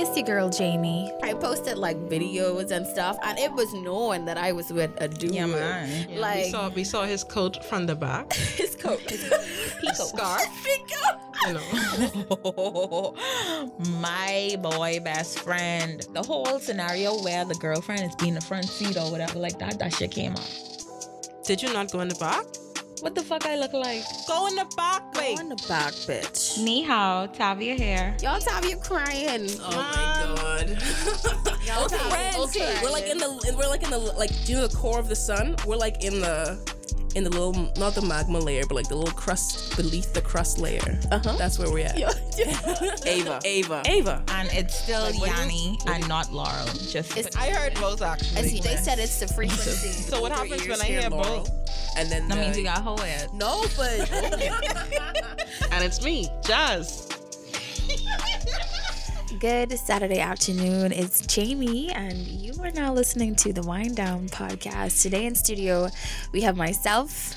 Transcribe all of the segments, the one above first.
It's your girl Jamie. I posted like videos and stuff, and it was known that I was with a dude. Yeah, man. Yeah, Like we saw we saw his coat from the back. his coat, his peacoat. Scarf. Peacoat. You know. my boy best friend. The whole scenario where the girlfriend is being the front seat or whatever like that, that shit came up. Did you not go in the back? What the fuck I look like? Go in the back, wait. in the back, bitch. Ni hao, Tavia here. Y'all Tavia crying. Oh my god. Y'all okay, Tavia's okay. crying. We're like in the we're like in the like do you know the core of the sun? We're like in the in the little not the magma layer, but like the little crust beneath the crust layer. Uh-huh. That's where we're at. Yeah. Ava. Ava. Ava. And it's still Like, what do you- Yanny and not Laurel. Just It's- I heard both actually. They said it's the frequency. So what happens when I hear Laurel. both? And then that the, means you got whole head. no, but And it's me, Jaz. Good Saturday afternoon. It's Jamie, and you are now listening to the Wine Down podcast. Today in studio, we have myself,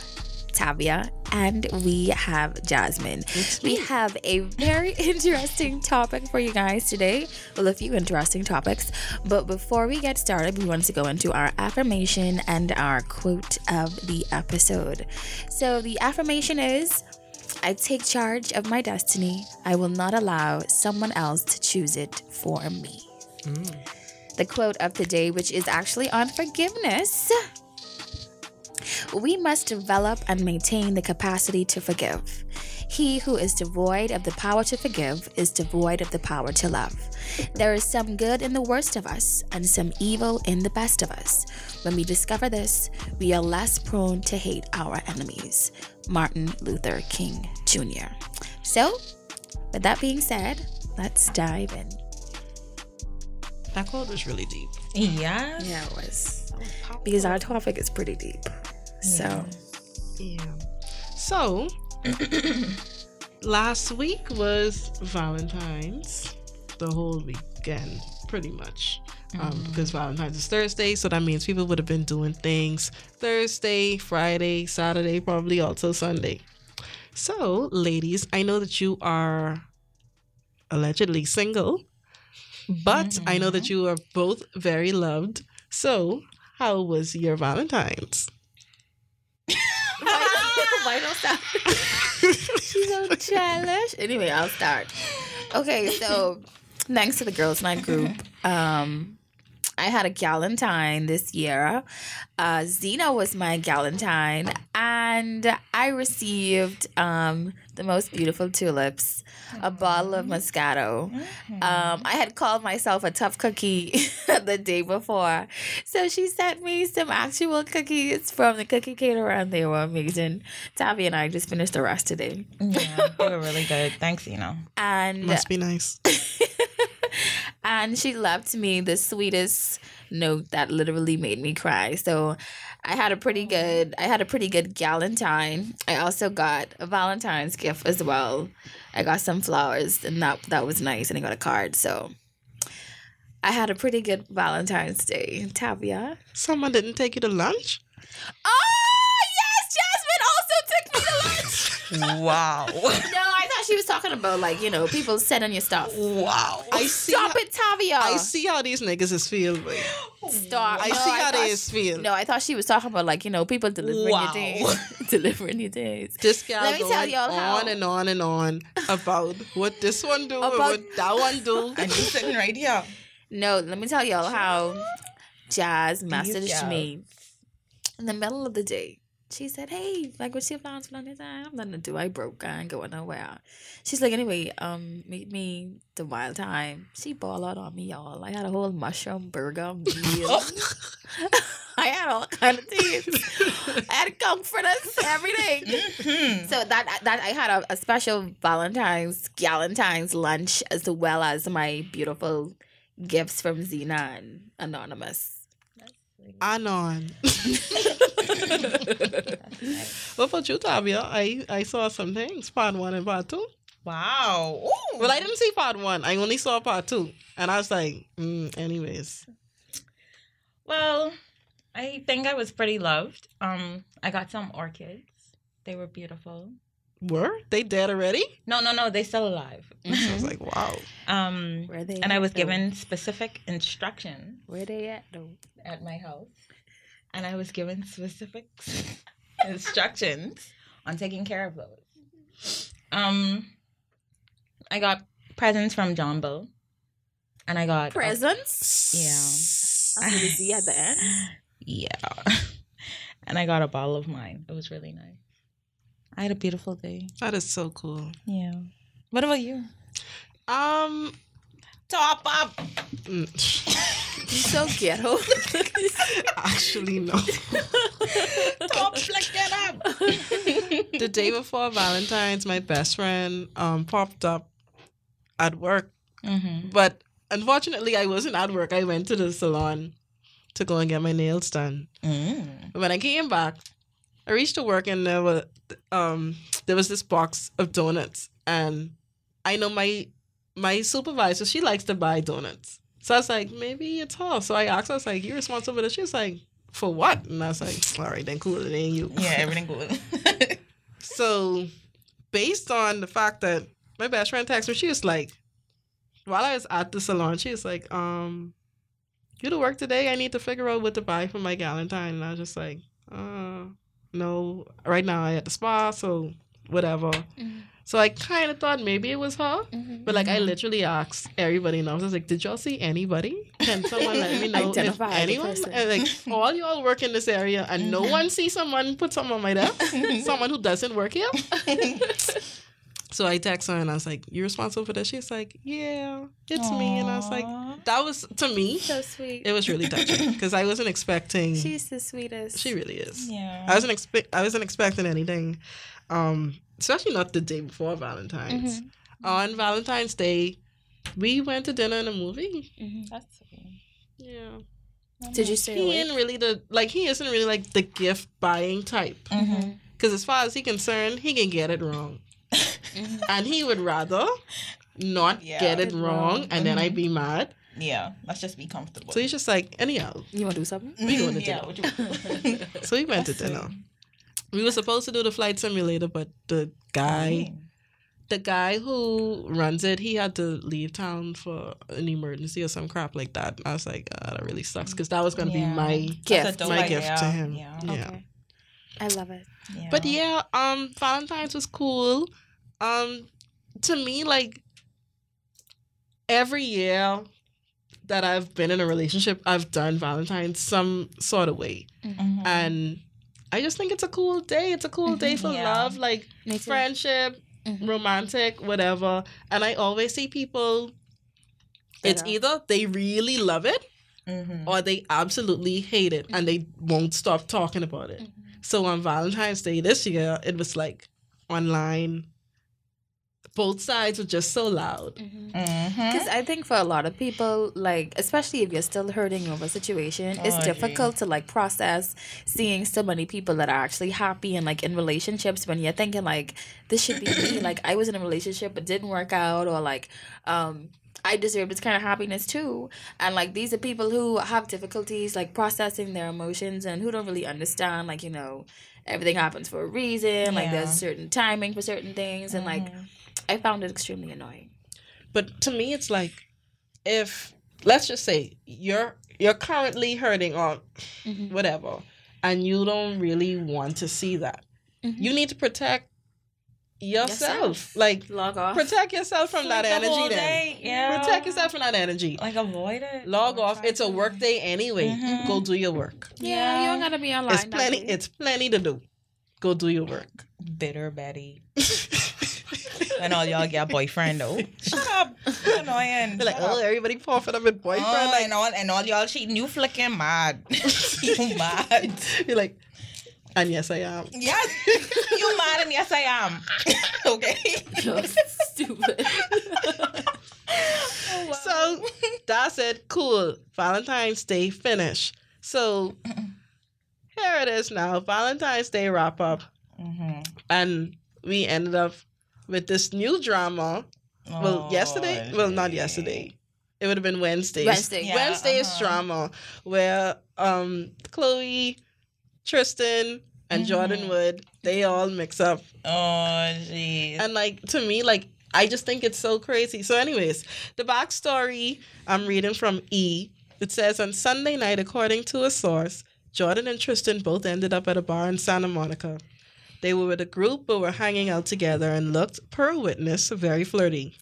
Tavia, and we have Jasmine. We have a very interesting topic for you guys today. Well, a few interesting topics. But before we get started, we want to go into our affirmation and our quote of the episode. So, the affirmation is. I take charge of my destiny. I will not allow someone else to choose it for me. The quote of the day, which is actually on forgiveness. We must develop and maintain the capacity to forgive. He who is devoid of the power to forgive is devoid of the power to love. There is some good in the worst of us and some evil in the best of us. When we discover this, we are less prone to hate our enemies. Martin Luther King Jr. So, with that being said, let's dive in. That quote was really deep. Yeah. Yeah, it was. Because our topic is pretty deep. So, Yeah. So last week was Valentine's, the whole weekend, pretty much. Um, because Valentine's is Thursday, so that means people would have been doing things Thursday, Friday, Saturday, probably also Sunday. So, ladies, I know that you are allegedly single, but I know that you are both very loved. So, how was your Valentine's? don't stop? She's so childish. Anyway, I'll start. Okay, so thanks to the girls' night group, um, I had a galentine this year. Uh, Zena was my galentine, and I received um, the most beautiful tulips, a bottle of Moscato. Um, I had called myself a tough cookie the day before, so she sent me some actual cookies from the cookie caterer, and they were amazing. Tavi and I just finished the rest today, Yeah, they were really good. Thanks, you know. and Must be nice. and she left me the sweetest note that literally made me cry. So I had a pretty good I had a pretty good galentine. I also got a Valentine's gift as well. I got some flowers and that that was nice and I got a card. So I had a pretty good Valentine's Day. Tavia. Someone didn't take you to lunch? Oh yes, Jasmine also took me to lunch. Wow. no, I thought she was talking about like, you know, people sending you stuff. wow. I see. Stop how, it, Tavia. I see how these niggas is feel. boy. Stop. I No, see how thought they she- is feel. No, I thought she was talking about like you know people delivering Wow. your days, delivering your days. This girl Let me going tell y'all how- on and on and on about what this one do, and About- what that one do. And you sitting right here. No, let me tell y'all how Jaz These messaged me in the middle of the day. She said, "Hey, like, what's your plans for time? I'm gonna do. I broke. Ain't going nowhere." She's like, "Anyway, um, meet me the wild time." She ball out on me, y'all. I had a whole mushroom burger meal. I had all kind of things. I had comforters, everything. Mhm. So that that I had a, a special Valentine's Galentine's lunch as well as my beautiful gifts from and Anonymous. Anon. what about you, Tavia? I, I saw some things, part one and part two. Wow. Ooh. Well, I didn't see part one. I only saw part two. And I was like, mm, anyways. Well, I think I was pretty loved. Um, I got some orchids. They were beautiful. Were they dead already? No, no, no. They still alive. So I was like, wow. Um, Where they and I was though? given specific instructions Where they at though? at my house, and I was given specific instructions on taking care of those. Um, I got presents from John Bull, and I got Presents. Yeah. That's what we see at the end. Yeah, and I got a bottle of wine. It was really nice. I had a beautiful day. That is so cool. Yeah. What about you? Um, Top up. mm, You so ghetto. actually no. Top flick that up. the day before Valentine's, my best friend um popped up at work, mm-hmm. but unfortunately, I wasn't at work. I went to the salon to go and get my nails done. Mm. When I came back, I reached to work and there was um there was this box of donuts and I know my my supervisor she likes to buy donuts. So I was like, maybe it's her. So I asked her, I was like, you responsible for this? She was like, for what? And I was like, all right, then cool, it ain't you. Yeah, everything cool. So based on the fact that my best friend texted me, she was like, while I was at the salon, she was like, um, you to work today? I need to figure out what to buy for my Valentine. And I was just like, uh, no, right now I at the spa, so whatever. Mhm. So I kind of thought maybe it was her, Mhm. but like I literally asked everybody else. I was like, "Did y'all see anybody? Can someone let me know Identify if anyone?" And like all y'all work in this area, and no one see someone put on my desk. someone who doesn't work here. So I text her and I was like, "You responsible for this?" She's like, "Yeah, it's me." And I was like, "That was to me. So sweet. It was really touching because I wasn't expecting. She's the sweetest. she really is. yeah. I wasn't expect. I wasn't expecting anything, um, especially not the day before Valentine's. On Valentine's Day, we went to dinner and a movie. Mhm. That's sweet. Yeah, Did you stay he awake? ain't really the like. He isn't really like the gift buying type. Mm-hmm. Because as far as he concerned, he can get it wrong, Mhm. and he would rather not Yeah. get it Get it wrong, wrong. and then I'd be mad. Yeah, let's just be comfortable. So he's just like, anyhow. You want to do something? We're going to yeah, dinner. what you- So we went to That's dinner. We were supposed to do the flight simulator, but the guy, the guy who runs it, he had to leave town for an emergency or some crap like that. And I was like, ah, that really sucks because that was gonna Yeah. be my Gift. That's a dope my idea. gift to him. Yeah. Yeah. Okay. I love it. Yeah. But yeah, um, Valentine's was cool. Um, to me, like every year that I've been in a relationship, I've done Valentine's some sort of way, Mhm. and I just think it's a cool day. It's a cool day for Yeah. love, like Me too. friendship, Mhm. romantic, whatever. And I always see people. It's either they really love it Mhm. or they absolutely hate it and they won't stop talking about it. So on Valentine's Day this year, it was like online. Both sides were just so loud. Mhm. Because I think for a lot of people, like especially if you're still hurting over a situation, it's Oh, difficult to like process seeing so many people that are actually happy and like in relationships when you're thinking like this should be me. Like I was in a relationship but didn't work out, or like um I deserve this kind of happiness too. And like these are people who have difficulties like processing their emotions and who don't really understand like you know everything happens for a reason. Like there's Yeah. certain timing for certain things, and like Mhm. I found it extremely annoying. But to me, it's like if let's just say you're you're currently hurting or Mhm. whatever, and you don't really want to see that. Mhm. You need to protect yourself. Yourself. Like Log off. protect yourself from that Sleep the energy. Then yeah. protect yourself from that energy. Like avoid it. Log off. It's a work day anyway. Mhm. Go do your work. Yeah, you don't gotta be online. It's plenty. that. It's plenty to do. Go do your work. Bitter Betty. and all y'all get a boyfriend though. Shut up. Annoying. They're like, Shut up. oh, everybody fall for them with boyfriend. Oh, like, and all and all y'all cheating. You flicking mad. you mad. you're like, and yes, I am. Yes. You mad and yes I am. okay. You're stupid. So that's said, Cool. Valentine's Day finish. So here it is now. Valentine's Day wrap up, Mhm. and we ended up with this new drama. Well, Oh, yesterday. Well, not yesterday. It would have been Wednesdays. Wednesday. Yeah, Wednesday's uh-huh. drama where um Chloe, Tristan, and Jordan mm-hmm. Wood, they all mix up. Oh, jeez. And like to me, like I just think it's so crazy. So, anyways, the backstory I'm reading from E. It says on Sunday night, according to a source, Jordan and Tristan both ended up at a bar in Santa Monica. They were with a group but were hanging out together and looked, per witness, very flirty.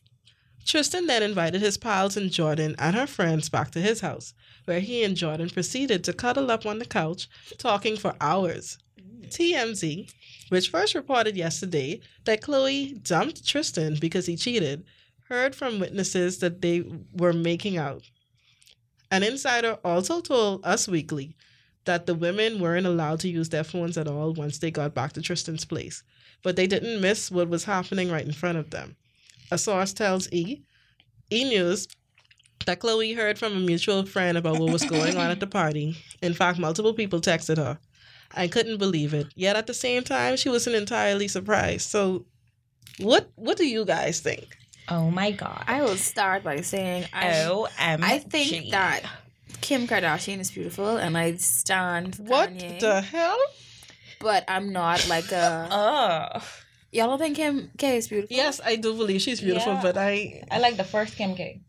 Tristan then invited his pals and Jordan and her friends back to his house, where he and Jordan proceeded to cuddle up on the couch, talking for hours. TMZ, which first reported yesterday that Chloe dumped Tristan because he cheated, heard from witnesses that they were making out. An insider also told Us Weekly that the women weren't allowed to use their phones at all once they got back to Tristan's place, but they didn't miss what was happening right in front of them. A source tells E, E News, that Chloe heard from a mutual friend about what was going on at the party. In fact, multiple people texted her. I couldn't believe it. Yet at the same time, she wasn't entirely surprised. So, what what do you guys think? oh my god. I will start by saying I, O M. I think that Kim Kardashian is beautiful, and I stand What Kanye, the hell? but I'm not like a. Oh, Y'all don't think Kim K is beautiful? Yes, I do believe she's beautiful, Yeah. but I I like the first Kim K.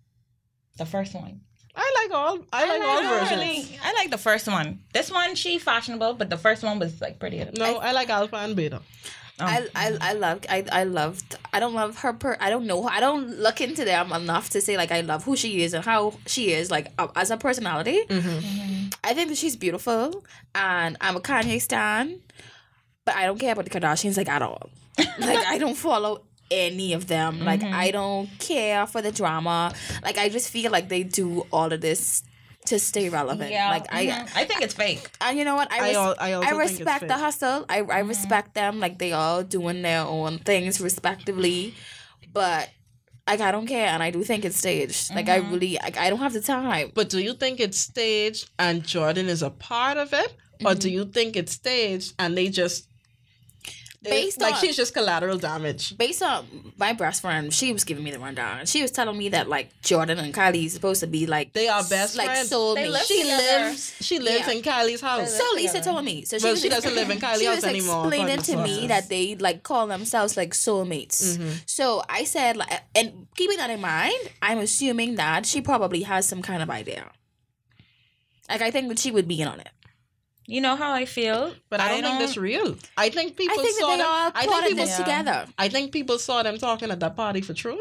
The first one. I like all I like all versions. really- I like the first one. This one, she fashionable, but the first one was like pretty. No, I, like alpha and beta. Oh. I, I I love I I loved I don't love her per I don't know I don't look into them enough to say like I love who she is and how she is like uh, as a personality. I think that she's beautiful and I'm a Kanye stan, but I don't care about the Kardashians like at all. like I don't follow any of them. Like mm-hmm. I don't care for the drama. Like I just feel like they do all of this to stay relevant. Yeah, Like I mhm. I think it's fake. and you know what? I I res- al- I also I think it's respect the fake. hustle. I I mm-hmm. respect them. Like they all doing their own things respectively, but like I don't care, and I do think it's staged. Like I mm-hmm. really, like I don't have the time. But do you think it's staged and Jordan is a part of it? Or do you think it's staged and they just Based like on- she's just collateral damage? Based on my best friend, she was giving me the rundown. She was telling me that like Jordan and Kylie is supposed to be like They are best like friends. soulmates. They live She together. lives she lives Yeah. in Kylie's house. So Lisa told me. So she Well, was she doesn't live in Kylie's she house was anymore, explaining according to to me that they like call themselves like soulmates. Mm-hmm. So I said like, and keeping that in mind, I'm assuming that she probably has some kind of idea. Like I think that she would be in on it. You know how I feel, But I don't, think that's real. I think people I think saw that they them. all I think plotted people this Yeah. together. I think people saw them talking at that party for true.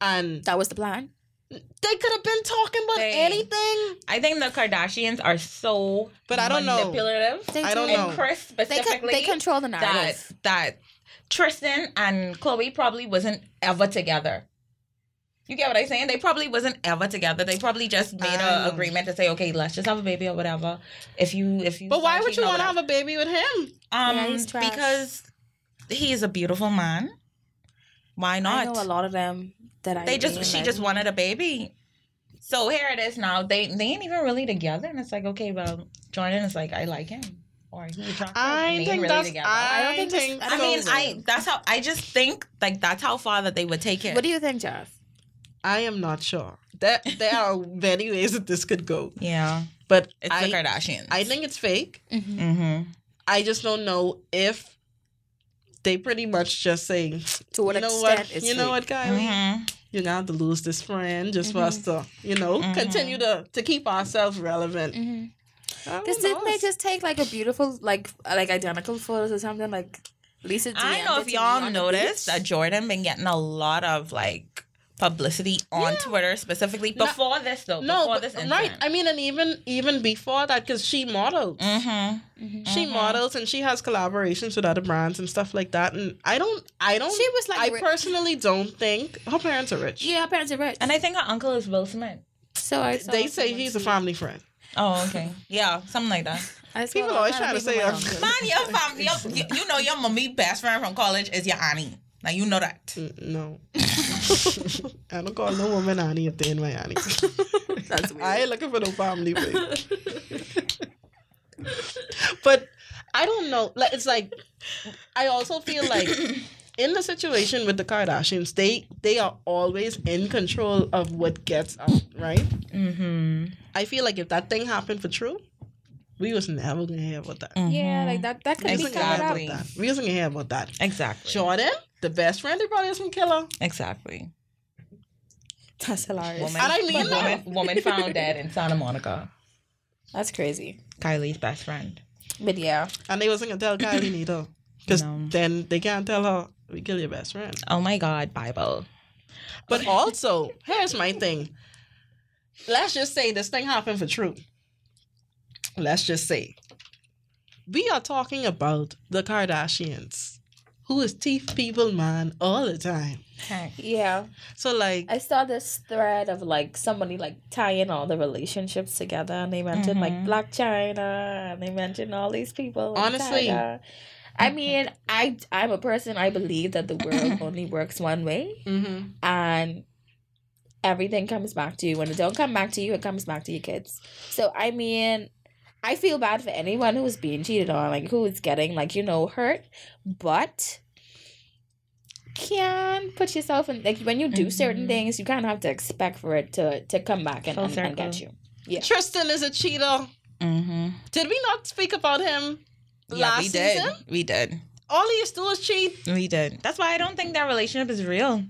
And That was the plan. they could have been talking about They- anything. I think the Kardashians are so But I don't know. manipulative. They I don't do. know. And Chris They specifically, con- they control the that narrative. that Tristan and Chloe probably wasn't ever together. You get what I'm saying? They probably wasn't ever together. They probably just made Um, an agreement to say, okay, let's just have a baby or whatever. If you if you But why would you want to have a baby with him? um Yeah, he's trash. because he is a beautiful man. Why I not? know a lot of them that I they just she like- just wanted a baby. So here it is now. They they ain't even really together, and it's like okay, well, Jordan is like I like him, or he attractive. I and they ain't think really that's. together. I, don't think think. this- I so. mean, I that's how I just think like that's how far that they would take it. What do you think, Jeff? I am not sure. There, there are many ways that this could go, yeah, but it's the I, Kardashians. I think it's fake. Mm-hmm. I just don't know if they pretty much just say, To what you know extent what, it's you know fake? what, Kylie, Mm-hmm. you're gonna have to lose this friend just for us to, you know, Mhm. continue to to keep ourselves relevant. Mm-hmm. This didn't they just take like a beautiful like like identical photos or something like Lisa? I DM'd know if y'all noticed that Jordan been getting a lot of like publicity on Twitter specifically No- before this though. no, before but- this right? I mean, and even even before that, because she models. Mm-hmm. She models and she has collaborations with other brands and stuff like that. And I don't, I don't. She was, like, I ri- personally don't think her parents are rich. Yeah, her parents are rich. And I think her uncle is Will Smith. so I saw They say someone he's a family friend. Oh, okay. Yeah, something like that. People always try to say around I'm- her. Man, your family, your, you, you know your mommy best friend from college is your auntie. Now you know that. Mm, No. I don't call no woman Annie if they in my Annie. That's weird. I ain't looking for no family, babe. but I don't know. Like it's like I also feel like in the situation with the Kardashians, they they are always in control of what gets out, right? Mm-hmm. I feel like if that thing happened for true, we was never gonna hear about that. Yeah, Mhm. like that. That could We be wasn't covered up. About that. We wasn't gonna hear about that. Exactly. Jordan, the best friend, they probably was gonna kill her. Exactly. That's hilarious. Woman, And I mean woman, woman found dead in Santa Monica. That's crazy. Kylie's best friend. But yeah, And they wasn't gonna tell Kylie neither. Because No. then they can't tell her we kill your best friend. Oh my God, Bible. But also, here's my thing. Let's just say this thing happened for true. Let's just say. We are talking about the Kardashians, who is teeth people man all the time. Heck. yeah. So like I saw this thread of like somebody like tying all the relationships together, and they mentioned like Mhm. Blac Chyna, and they mentioned all these people. Honestly- Chyna. I mean, I I'm a person. I believe that the world only works one way, mhm. and everything comes back to you. When it don't come back to you, it comes back to your kids. So I mean, I feel bad for anyone who is being cheated on, like who is getting like you know hurt, but can put yourself in like when you do certain Mhm. things, you kind of have to expect for it to to come back and, Full and, and get you. Yeah. Tristan is a cheater. Mm-hmm. Did we not speak about him Yeah, last we did. season? We did. All he used to do was cheat. We did. That's why I don't think that relationship is real.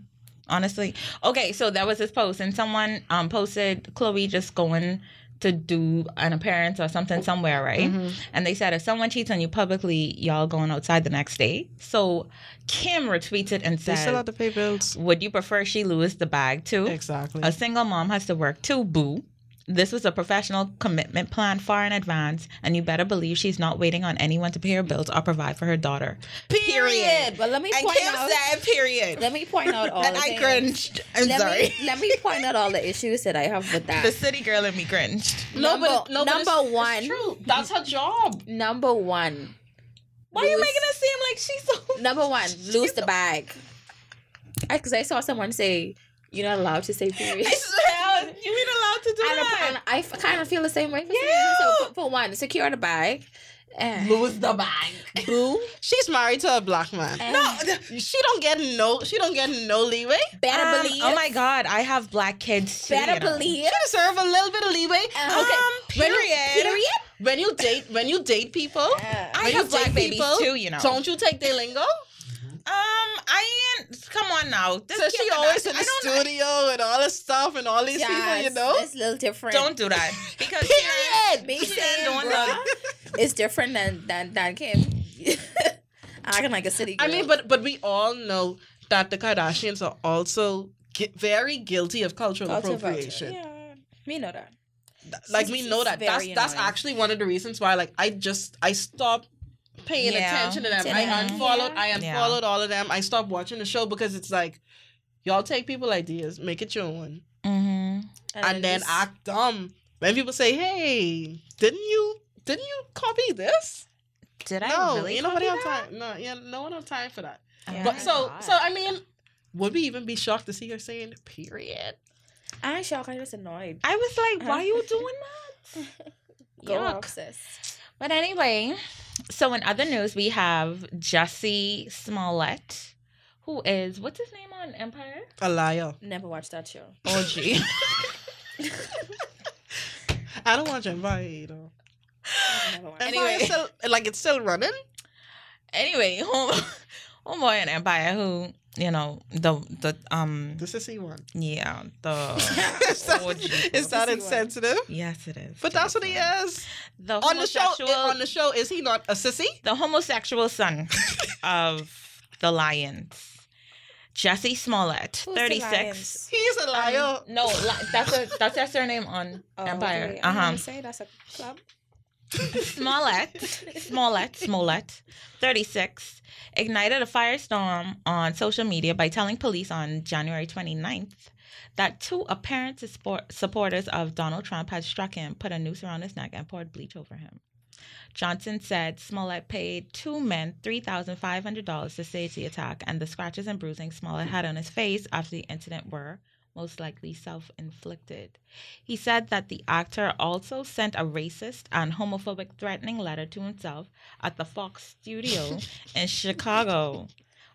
Honestly. Okay, so that was his post and someone um posted Chloe just going to do an appearance or something somewhere, right? Mm-hmm. And they said if someone cheats on you publicly, y'all going outside the next day. So Kim retweeted and They still have said, to pay bills. Would you prefer she lose the bag too? Exactly. A single mom has to work too, boo. This was a professional commitment planned far in advance, and you better believe she's not waiting on anyone to pay her bills or provide for her daughter. Period. But let me And point Kim out. said, period. Let me point out all and the I things. cringed. I'm let sorry. Me, let me point out all the issues that I have with that. the city girl in me cringed. no, but, number- but it's- number it's one. true. That's her job. Number one. Why are you making it seem like she's so. Number one, lose the bag. Because I, saw someone say you're not allowed to say period. I swear, you ain't allowed to do and, that. and I kind of feel the same way. For Yeah. So for, for one, secure the bag. Lose the bag. boo. She's married to a black man. No. She don't get no. She don't get no leeway. better Um, believe. Oh my god, I have black kids too. better you know. believe. She deserve a little bit of leeway. Uh, okay. Um, When you- period. Period. When you date, when you date people, I have you black babies people, too, you know. Don't you take their lingo? Um, I ain't. Come on now. This So she always in the I don't- studio and all this stuff and all these people, you know. It's a little different. Don't do that because Period. be She saying, done doing it's different than than than Kim. Acting like a city girl. I mean, but but we all know that the Kardashians are also gu- very guilty of cultural Culture, appropriation. culture. Yeah, me know that. Like It's- we know that. That's very that's actually one of the reasons why like I just I stopped paying Yeah. attention to them. To I them, unfollowed yeah. I Yeah. unfollowed all of them. I stopped watching the show because it's like y'all take people ideas, make it your own, Mhm. and then it's- act dumb. When people say, "Hey, didn't you didn't you copy this?" Did I no, really? you nobody copy have that? time. No, yeah, no one have time for that. Oh But so God. so I mean, would we even be shocked to see her saying period? I ain't shocked. I'm just annoyed. I was like, why are you doing that? Go Yuck. off, sis. But anyway, so in other news, we have Jussie Smollett, who is what's his name on Empire? A liar. Never watched that show. Oh, gee. I don't watch Empire though. Never watched. Empire Anyway. still like it's still running. anyway, home, homeboy in Empire, who you know the the um This is C one. yeah the is that, Jesus. is that C1. insensitive? yes it is. But that's what he is. The On the show, on the show, is he not a sissy? the homosexual son of the Lyons. Jussie Smollett, Who's the 36. Lions? He's a liar. Um, no, li- that's a that's their surname on Oh, Empire. okay. Uh huh. gonna say that's a club. Smollett, Smollett, Smollett, 36, ignited a firestorm on social media by telling police on January 29th that two apparent support- supporters of Donald Trump had struck him, put a noose around his neck, and poured bleach over him. Johnson said Smollett paid two men $3,500 to stage the attack, and the scratches and bruising Smollett had on his face after the incident were most likely self inflicted. He said that the actor also sent a racist and homophobic threatening letter to himself at the Fox studio in Chicago,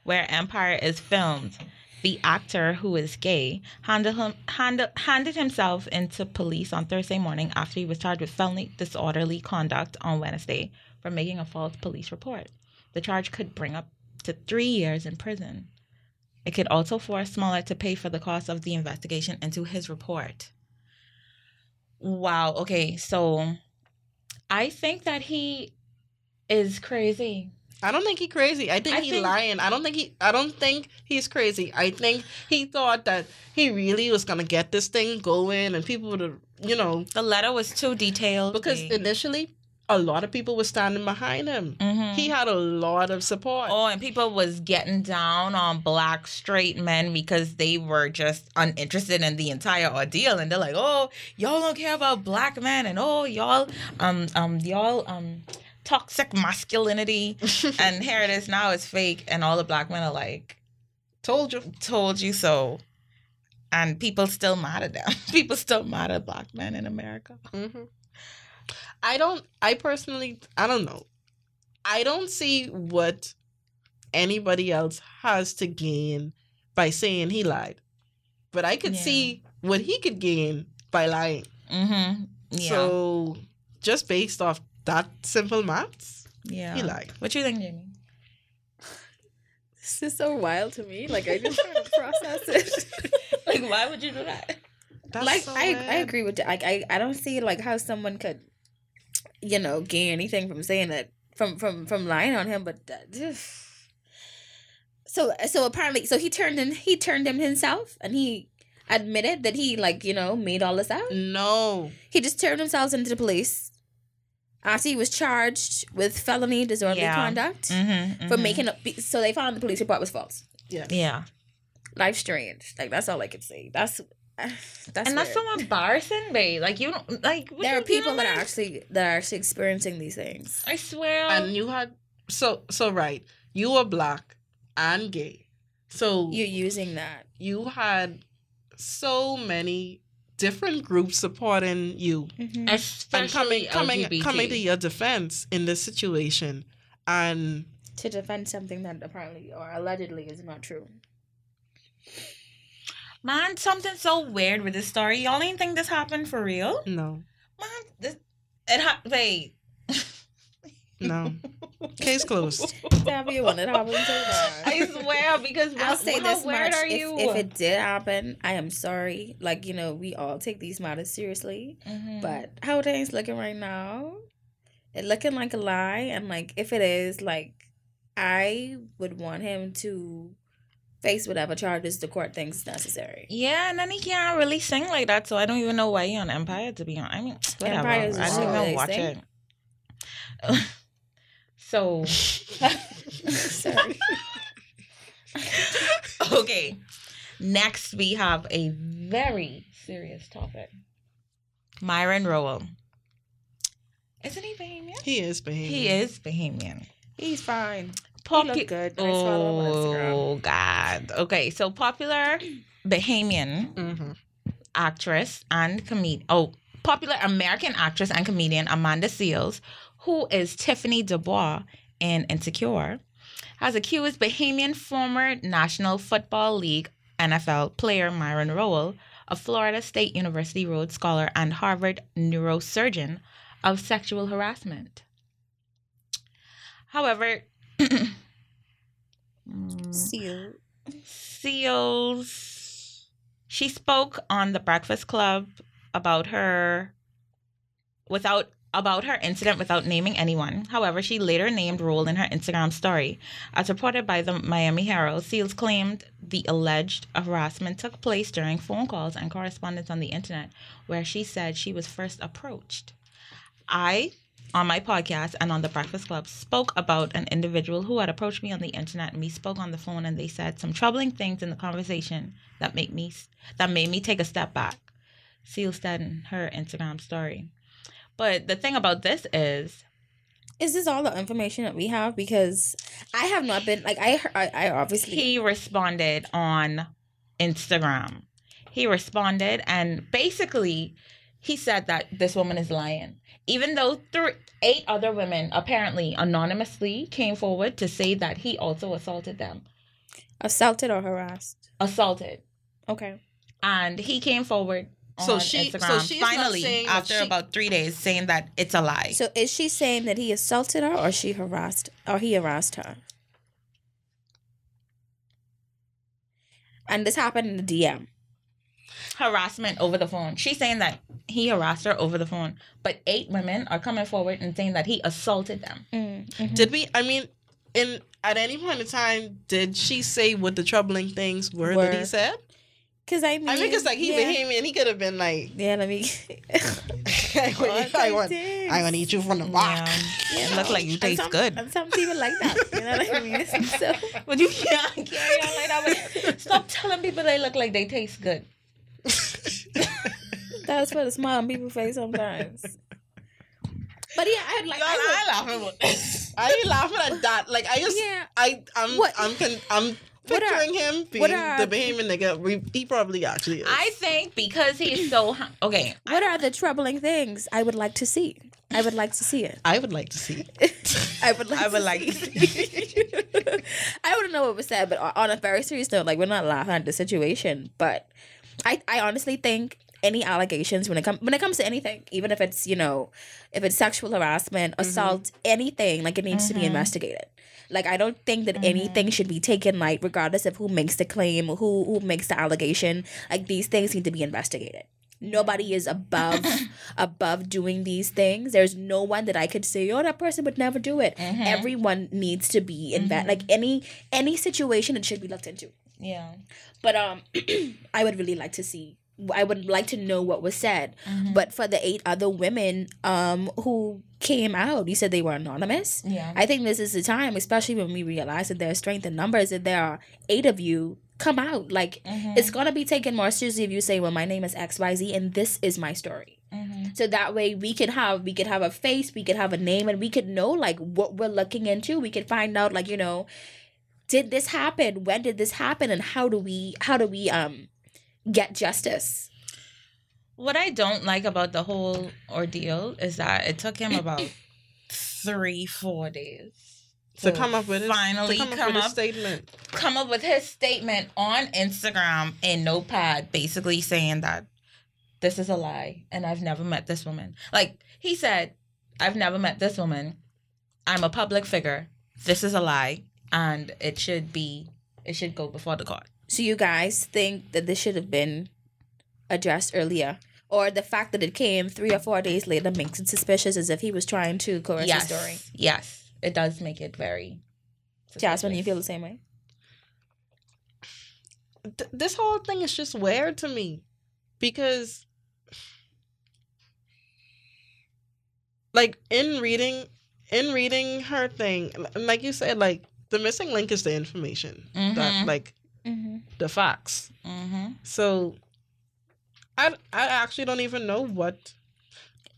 where Empire is filmed. the actor who is gay handed, him, handed, handed himself into police on Thursday morning after he was charged with felony disorderly conduct on Wednesday for making a false police report. The charge could bring up to three years in prison. It could also force Smollett to pay for the cost of the investigation into his report. Wow. Okay. So I think that he is crazy. I don't think he crazy. I think I he think- lying. I don't think he. I don't think he's crazy. I think he thought that he really was gonna get this thing going, and people would have, you know, The letter was too detailed. because initially a lot of people were standing behind him. Mhm. He had a lot of support. Oh, and people was getting down on black straight men because they were just uninterested in the entire ordeal, and they're like, "Oh, y'all don't care about black men, and oh, y'all, um, um, y'all, um, toxic masculinity." and here it is now, it's fake, and all the black men are like, Told you. "Told you so," and people still mad at them. people still mad at black men in America. hmm I don't. I personally, I don't know. I don't see what anybody else has to gain by saying he lied, but I could Yeah. see what he could gain by lying. Mm-hmm. Yeah. So, just based off that simple maths, yeah. he lied. What you think, Jamie? This is so wild to me. Like I just trying to process it. like, why would you do that? That's like so I, I agree with that. Like I, I don't see like how someone could, you know, gain anything from saying that from from from lying on him. But that, so so apparently, so he turned in he turned him himself, and he admitted that he like you know made all this out. No. He just turned himself into the police after he was charged with felony disorderly Yeah. conduct Mm-hmm, for making up. So they found the police report was false. Yeah. Life strange. Like that's all I could say. That's that's and that's so embarrassing, babe. Like you don't like. there are people doing, that are actually that are actually experiencing these things. I swear. And you had so so right. You were black and gay. So You're using that. you had so many different groups supporting you mm-hmm. and Especially coming coming LGBT. coming to your defense in this situation and to defend something that apparently or allegedly is not true. Man, something so weird with this story. Y'all ain't think this happened for real? no Man, this it ha- wait. no case closed That'd be one that happened so bad. I swear because I'll how, say how this weird much: are if, you? if it did happen, I am sorry. Like you know, we all take these matters seriously, Mhm. but how things looking right now, it looking like a lie. And like, if it is, like, I would want him to face whatever charges the court thinks necessary. Yeah, and then he can't really sing like that, so I don't even know why he on Empire. To be honest, I mean, whatever. Empire is I just didn't so even watch amazing. it. so sorry. okay, next we have a very serious topic. Myron Rolle. Isn't he Bahamian? he is behaving He is Bahamian. He's fine. He Popu- good. I follow him on Instagram. oh God. Okay, so popular Bahamian hmm actress and comedian. Oh, popular American actress and comedian Amanda Seales, who is Tiffany Dubois in Insecure, has accused Bahamian former National Football League NFL player Myron Rolle, a Florida State University Rhodes Scholar and Harvard neurosurgeon, of sexual harassment. However, Mm. See you. Seales. She spoke on the Breakfast Club about her without about her incident without naming anyone. However, she later named Rolle in her Instagram story. As reported by the Miami Herald, Seales claimed the alleged harassment took place during phone calls and correspondence on the internet, where she said she was first approached. I, on my podcast and on the Breakfast Club, spoke about an individual who had approached me on the internet, and we spoke on the phone, and they said some troubling things in the conversation that make me that made me take a step back. Seal said in her Instagram story. But the thing about this is, Is this all the information that we have? Because I have not been like I. I, I obviously he responded on Instagram. He responded, and basically, he said that this woman is lying. Even though three, eight other women apparently anonymously came forward to say that he also assaulted them. assaulted or harassed. assaulted, Okay. and he came forward. So on she- so Instagram she's finally saying after she- about three days saying that it's a lie. So is she saying that he assaulted her or she harassed or he harassed her? And this happened in the DM. Harassment over the phone. She's saying that he harassed her over the phone, but eight women are coming forward and saying that he assaulted them. Mm-hmm. Did we? I mean, in at any point in time, did she say what the troubling things were, that he said? Cause I mean, I think it's like he yeah. became and he could have been like, Yeah, let me. I want, I want. I want to eat you from the rock. Yeah, it looks like you taste some- good. And some people like that. You know what I mean? So, But you can't carry on like that. But stop telling people they look like they taste good. That's what a smile on people's face sometimes. But yeah, I'd like. I would- laughing about this. I ain't laughing at that. Like I just, yeah. I, I'm, What- I'm, con- I'm What are- picturing him being are- the Bahamian nigga. We, he probably actually is. I think because he's so okay. What are the troubling things I would like to see? I would like to see it. I would like to see. I would like. I would like. to like see it. I wouldn't know what was said, but on a very serious note, like we're not laughing at the situation, but I, I honestly think any allegations when it comes when it comes to anything, even if it's you know, if it's sexual harassment, assault, anything, like it needs to be Mhm. investigated. Like I don't think that anything should be taken light, regardless of who makes the claim, who who makes the allegation. Like these things need to be investigated. Nobody is above above doing these things. There's no one that I could say, oh, that person would never do it. Mhm. Everyone needs to be in that. Like any any situation, it should be looked into. Yeah. But um, I would really like to see. I would like to know what was said. Mhm. But for the eight other women um who came out, you said they were anonymous. yeah. I think this is the time, especially when we realize that there's strength in numbers, that there are eight of you come out. Like Mhm. it's gonna be taken more seriously if you say, "Well, my name is X Y Z, and this is my story." Mhm. So that way we could have we could have a face, we could have a name, and we could know like what we're looking into. We could find out like you know, did this happen? When did this happen? And how do we how do we um get justice? What I don't like about the whole ordeal is that it took him about three, four days to come up with it. finally to come, come up with a up statement. come up with his statement on Instagram in Notepad, basically saying that this is a lie and I've never met this woman. Like he said, I've never met this woman. I'm a public figure. This is a lie, and it should be it should go before the court. So you guys think that this should have been addressed earlier? Or the fact that it came three or four days later makes it suspicious as if he was trying to coerce yes, the story. yes, it does make it very. Jasmine, you feel the same way? Th- this whole thing is just weird to me because like in reading in reading her thing like you said like the missing link is the information that Mhm. like Mm-hmm. the facts Mm-hmm. so i i actually don't even know what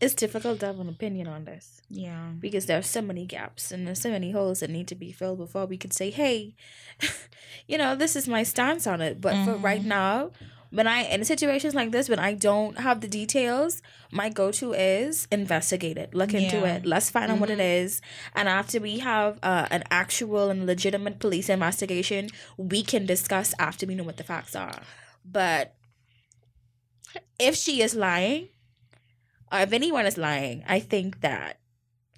It's difficult to have an opinion on this. Yeah. because there are so many gaps and there's so many holes that need to be filled before we could say, hey, you know, this is my stance on it. But for right Mhm. now, when I in situations like this, when I don't have the details, my go to is investigate it, look into Yeah. it, let's find out what it is, and after we have uh, an actual and legitimate police investigation, we can discuss after we know what the facts are. But if she is lying, or if anyone is lying, I think that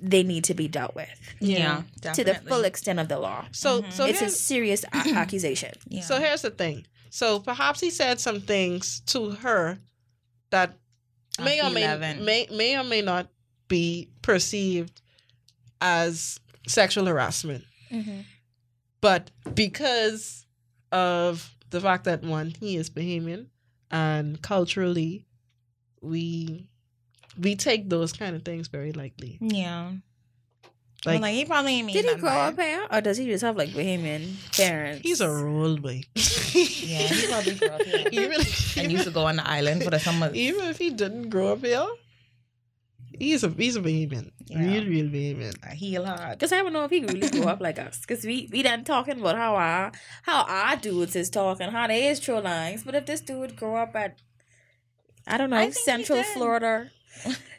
they need to be dealt with Yeah. to the full extent of the law. so Mhm. so it's a serious a- accusation. Yeah. so here's the thing so perhaps he said some things to her that may or may, may may or may not be perceived as sexual harassment Mm-hmm. but because of the fact that one he is Bahamian and culturally we we take those kind of things very lightly Yeah. Like, Like, like he probably ain't mean Did he grow up here, or does he just have like Bahamian parents? he's a roll boy Yeah, he probably grew up here. even, and even, used to go on the island for the summer. even if he didn't grow up here he's a he's a Bahamian Yeah. real real Bahamian Heel hard. Because I don't know if he really grew up like us. Because we we done talking about how our how our dudes is talking, how they is troll lines. But if this dude grew up at, I don't know, I Central. Florida,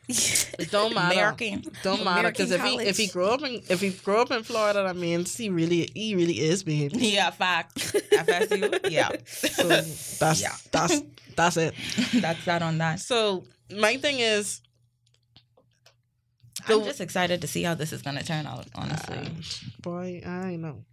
It don't matter. American. Don't matter because if he if he grew up in if he grew up in Florida, that means he really he really is babe. Yeah, fact. FSU. Yeah. So that's Yeah. that's that's it. That's that on that. So my thing is, I'm The- just excited to see how this is gonna turn out, honestly. uh, boy, I know.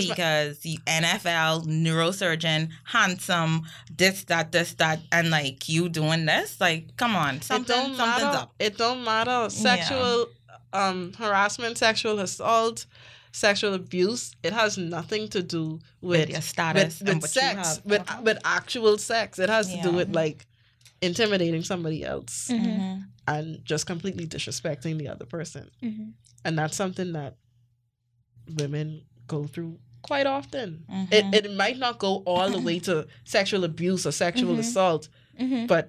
Because the NFL neurosurgeon, handsome, this, that, this, that, and like you doing this, like, come on, it don't something's matter. up. It don't matter. Sexual um harassment, sexual assault, sexual abuse. It has nothing to do With with your status with, with sex, with with actual sex. It has to do with like intimidating somebody else Mhm. Mhm. and just completely disrespecting the other person. Mhm. And that's something that women go through quite often. Mhm. It it might not go all the way to sexual abuse or sexual Mhm. assault, Mhm. but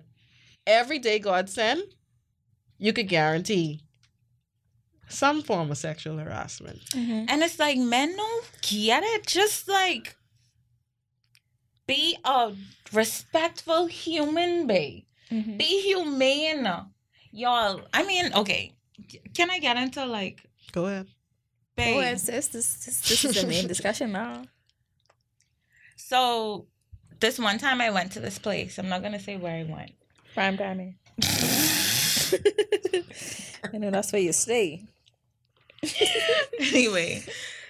every day God send, you could guarantee some form of sexual harassment. Mhm. And it's like men don't get it. Just like be a respectful human being. Mhm. Be humane. Y'all. I mean, okay. Can I get into like Go ahead. Oh, babe? Oh, it's, this, this, this, this is the main discussion now. So this one time I went to this place. I'm not gonna say where I went. Prime timing. I know that's where you stay. anyway,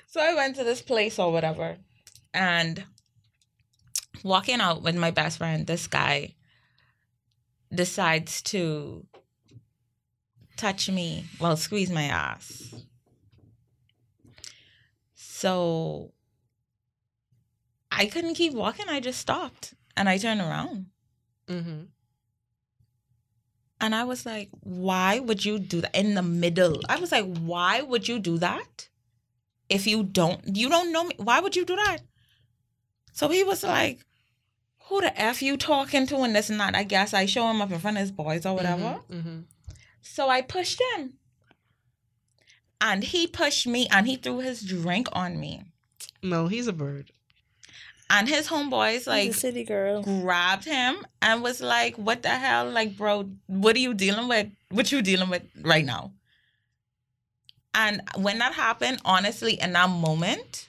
so I went to this place or whatever, and walking out with my best friend, this guy decides to touch me, well, squeeze my ass. So I couldn't keep walking. I just stopped and I turned around. Mm-hmm. And I was like, why would you do that in the middle? I was like, why would you do that? If you don't, you don't know me. Why would you do that? So he was like, who the F you talking to and this and that? I guess I show him up in front of his boys or whatever. Mm-hmm. So I pushed him. And he pushed me and he threw his drink on me. No, he's a bird. And his homeboys Like like a city girl. grabbed him and was like, "What the hell? Like, bro, what are you dealing with? What you dealing with right now?" And when that happened, honestly, in that moment,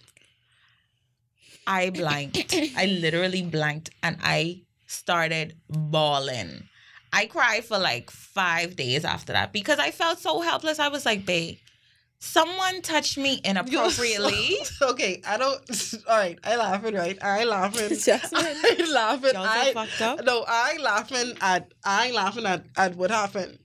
I blanked. I literally blanked and I started bawling. I cried for like five days after that because I felt so helpless. I was like, babe, someone touched me inappropriately. okay, I don't. All right, I laughing. Right, I laughing. Jasmine. I laughing. Y'all so I fucked up. no, I laughing at. I laughing at at what happened,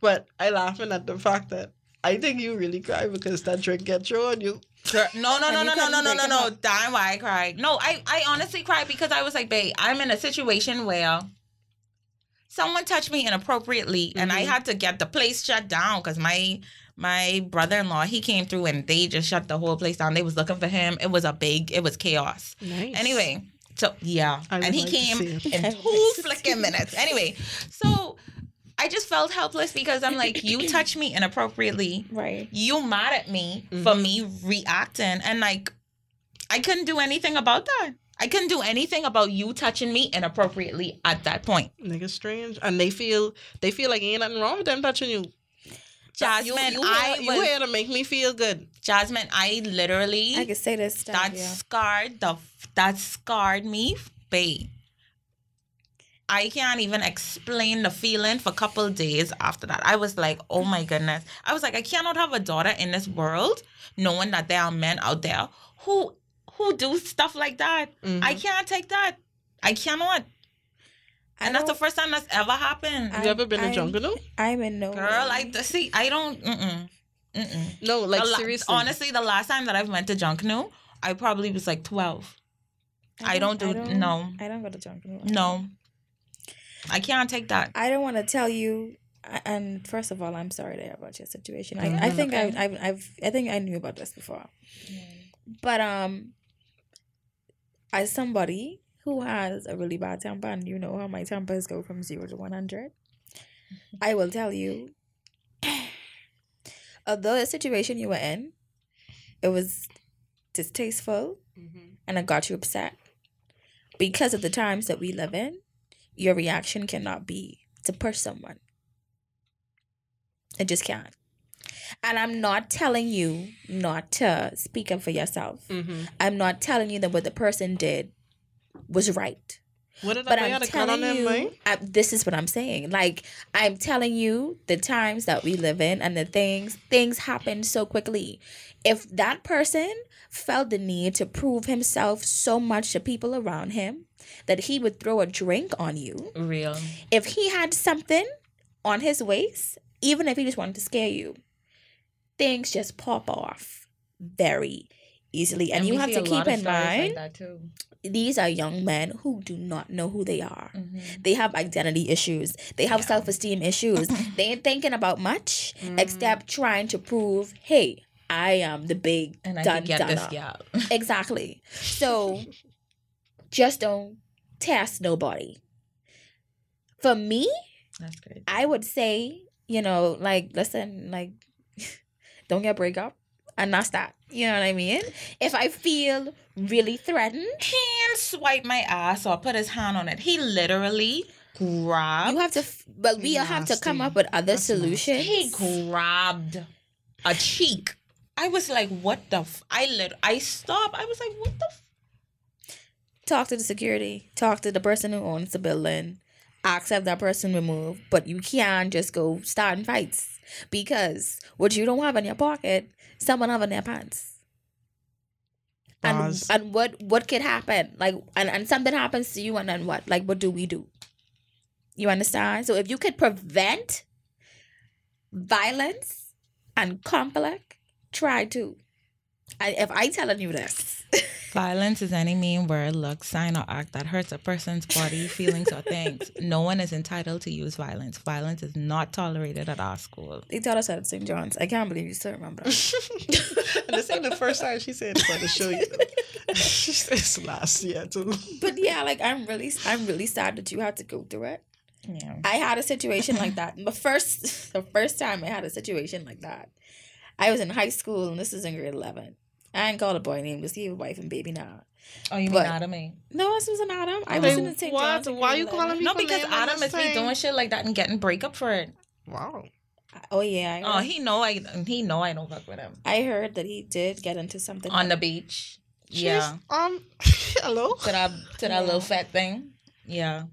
but I laughing at the fact that I think you really cried because that drink get thrown on you. No, no, no, no, no, no, no, no, no. Damn why I cried. No, I, I honestly cried because I was like, babe, I'm in a situation where someone touched me inappropriately and I Mhm. had to get the place shut down because my my brother-in-law, he came through and they just shut the whole place down. They was looking for him. It was a big, it was chaos. Nice. Anyway, so yeah. I and he like came in two flicking minutes. Anyway, so I just felt helpless because I'm like, you touch me inappropriately Right. you mad at me for mm-hmm. me reacting and like I couldn't do anything about that. I couldn't do anything about you touching me inappropriately at that point. Niggas strange, and they feel they feel like ain't nothing wrong with them touching you. Jasmine, you, you I you was here to make me feel good. Jasmine, I literally I could say this. that yeah. scarred the that scarred me, babe. I can't even explain the feeling for a couple days after that. I was like, oh my goodness. I was like, I cannot have a daughter in this world knowing that there are men out there who who do stuff like that. Mhm. I can't take that. I cannot. I And that's the first time that's ever happened. Have you ever been in I'm- jungle? No, I'm in no. Girl, I see. I don't. Mm-mm, mm-mm. no, like The la- seriously. honestly, the last time that I've went to Junkanoo, I probably was like twelve. I don't do- no. I don't go to junk. food. No, I can't take that. I don't want to tell you. And first of all, I'm sorry to hear about your situation. I, I think Okay. I, I've, I've, I think I knew about this before. But um, as somebody who has a really bad temper, and you know how my tempers go from zero to one hundred, I will tell you. Although the situation you were in, it was distasteful Mhm. and it got you upset because of the times that we live in. Your reaction cannot be to push someone. It just can't. And I'm not telling you not to speak up for yourself. Mm-hmm. I'm not telling you that what the person did was right. What did But I I'm a cut on telling you. I, this is what I'm saying. Like I'm telling you, the times that we live in and the things things happen so quickly. If that person felt the need to prove himself so much to people around him that he would throw a drink on you, Real. if he had something on his waist, even if he just wanted to scare you, things just pop off very easily. And, you have to keep in like mind that too. these are young men who do not know who they are. Mhm. They have identity issues. They have self esteem issues. they ain't thinking about much except trying to prove, hey, I am the big And I dun can get this. Exactly. So just don't test nobody. For me, That's great. I would say, you know, like, listen, like, don't get break up. And that's that. You know what I mean? If I feel really threatened, Hand swipe my ass or put his hand on it. He literally grabbed. you have to, f- but we all have to come up with other That's nasty. solutions. he grabbed a cheek. I was like, what the? F-? I lit. I stopped. I was like, what the? F-? talk to the security, talk to the person who owns the building, Ask accept that person removed, but you can't just go starting fights because what you don't have in your pocket, someone have in their pants. And and what what could happen? Like and, and something happens to you and then what? Like what do we do? You understand? So if you could prevent violence and conflict, try to. I, if I telling you this, Violence is any mean word, look, sign, or act that hurts a person's body, feelings, or things. No one is entitled to use violence. Violence is not tolerated at our school. they taught us that at St. John's. I can't believe you still remember and this ain't the first time she said it's going to show you. it's last year too. but yeah, like I'm really, I'm really sad that you had to go through it. Yeah. I had a situation like that. The first, the first time I had a situation like that, I was in high school, and this is in grade eleven. I ain't called a boy named because he have a wife and baby now. Oh, you mean But- Adam? eh? No, this was an Adam. I was in St. what? Why grade you calling me? No, because name Adam is be doing shit like that and getting breakup for it. Wow. Oh yeah. I Oh, he know I he know I don't fuck with him I heard that he did get into something on the beach. Yeah, She's, um. hello. to that to that Yeah. little fat thing. Yeah,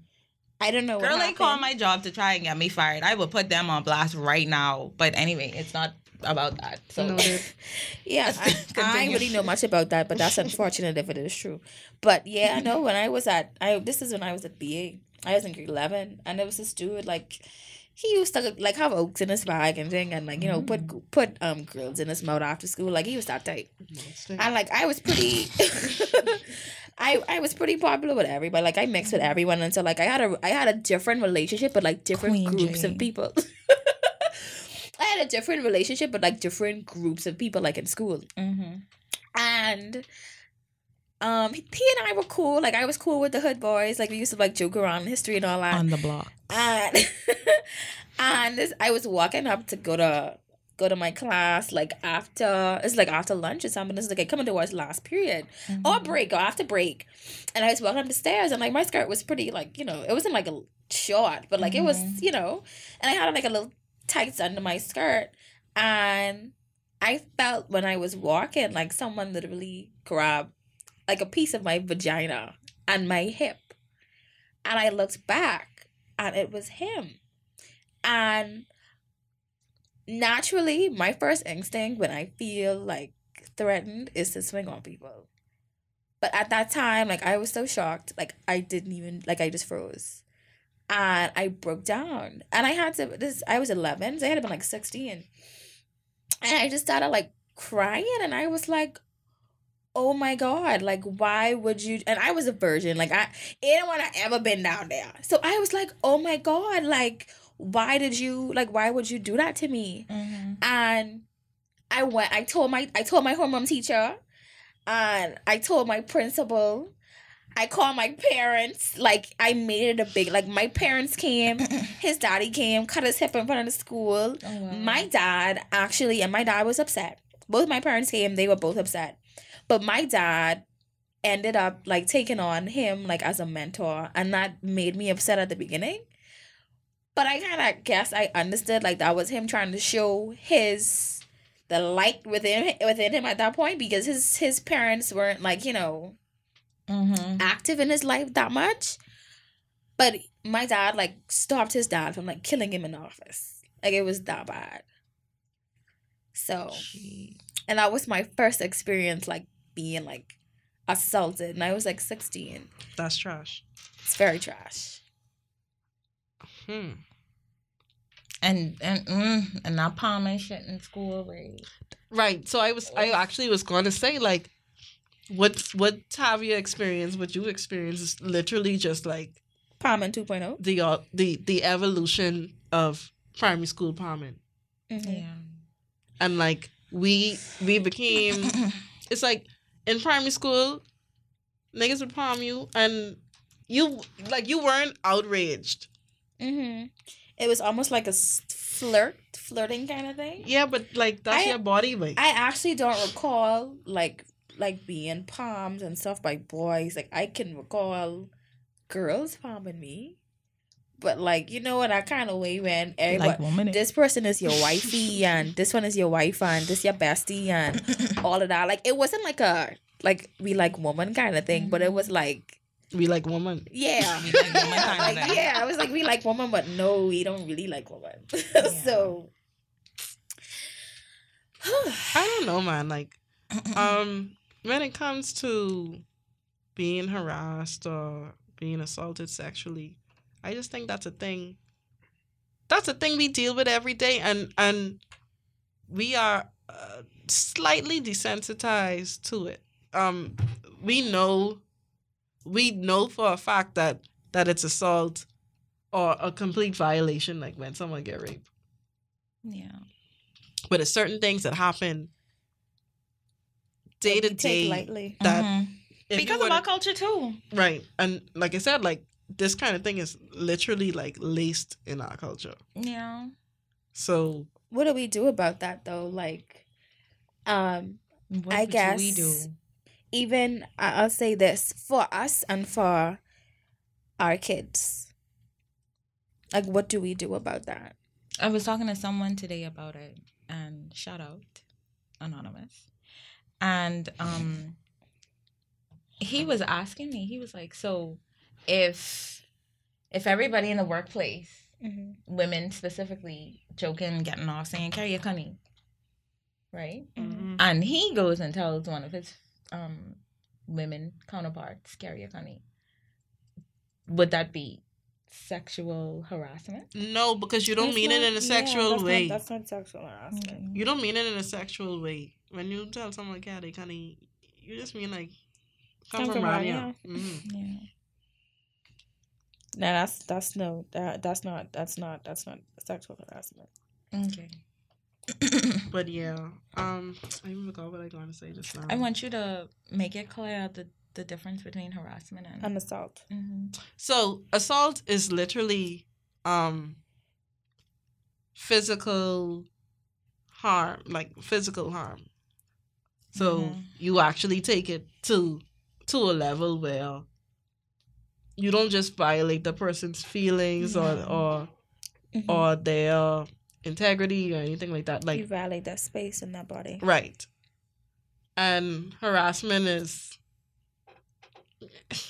I don't know. What girl, they call my job to try and get me fired. I would put them on blast right now. But anyway, it's not about that. So Noted. Yeah, I, I really know much about that, but that's unfortunate if it is true. But yeah, I know when I was at I this is when I was at BA. I was in grade eleven, and there was this dude like he used to like have oaks in his bag and thing, and like you know put put um grills in his mouth after school. Like he was that type, and like I was pretty. I, I was pretty popular with everybody. Like I mixed with everyone, and so like I had a I had a different relationship, but like different Queen groups Jane. of people. I had a different relationship, but like different groups of people, like in school hmm and um he and I were cool. Like I was cool with the hood boys. Like we used to like joke around history and all that. on the block. and and this, I was walking up to go to go to my class like after it's like after lunch or something. It's like I coming towards last period or break or after break, and I was walking up the stairs and like my skirt was pretty like you know it wasn't like a short but like it was Mhm. you know and I had like a little tights under my skirt and I felt when I was walking like someone literally grabbed like a piece of my vagina and my hip. And I looked back and it was him. And naturally, my first instinct when I feel like threatened is to swing on people. But at that time, like I was so shocked, like I didn't even like I just froze. And I broke down. And I had to this I was 11, so I had to been like 16. And I just started like crying and I was like, oh my god, like why would you and I was a virgin. Like I anyone I ever been down there. So I was like, oh my god, like why did you like why would you do that to me? hmm And I went I told my I told my homeroom teacher and I told my principal. I called my parents. Like I made it a big like my parents came, his daddy came, cut his hip in front of the school. Oh, wow. My dad actually, and my dad was upset. Both my parents came, they were both upset. But my dad ended up like taking on him like as a mentor, and that made me upset at the beginning. But I kind of guess I understood like that was him trying to show his the light within within him at that point because his his parents weren't like you know Mm-hmm. active in his life that much. But my dad like stopped his dad from like killing him in the office. Like it was that bad. So and that was my first experience like being like assaulted and I was like 16. That's trash. It's very trash. Hmm. And and mm, and not palming shit in school, right? Right. So I was I actually was going to say like what what Tavia experienced, what you experienced is literally just like Palmer 2.0. the uh, the the evolution of primary school palming. Mhm. And like we we became it's like in primary school niggas would palm you and you like you weren't outraged. Mm-hmm. It was almost like a flirt, flirting kind of thing. Yeah, but like that's I- your body weight. I actually don't recall like like being palmed and stuff by boys. Like I can recall girls palming me, but like you know in that kind of way when everybody. woman. this person is your wifey and this one is your wife and this your bestie and all of that. Like it wasn't like a like we like woman kind of thing, but it was like we like woman. yeah. We like woman kind like yeah, I was like we like woman, but no, we don't really like woman. so I don't know, man. Like, um, when it comes to being harassed or being assaulted sexually, I just think that's a thing. That's a thing we deal with every day, and and we are uh, slightly desensitized to it. Um, we know, we know for a fact that that it's assault or a complete violation, like when someone get raped Yeah. but there's certain things that happen day to day lightly. that Mhm. if you because of to- our culture too. right and like i said like this kind of thing is literally like laced in our culture Yeah. so What do we do about that though? Like, um, What I guess we do. even I'll say this for us and for our kids. Like, what do we do about that? I was talking to someone today about it, and shout out, anonymous, and um, he was asking me. He was like, "So, if if everybody in the workplace, Mm-hmm. women specifically, joking, getting off, saying carry your cunny, right?" Mm-hmm. And he goes and tells one of his um women counterparts, carry your cunny. Would that be sexual harassment? no because you don't mean it in a sexual way that's not sexual harassment. you don't mean it in a sexual way when you tell someone yeah they kind of you just mean like come, Come from from around around here Mhm. Yeah. No, that's that's no that that's not that's not that's not sexual harassment. Okay. but yeah um i even forgot what i going to say just now I want you to make it clear the the difference between harassment and. An assault. Mhm. So assault is literally um physical harm, like physical harm. So Mhm. you actually take it to to a level where you don't just violate the person's feelings Yeah. or or Mhm. or their integrity or anything like that. Like you violate that space in that body. right. And harassment is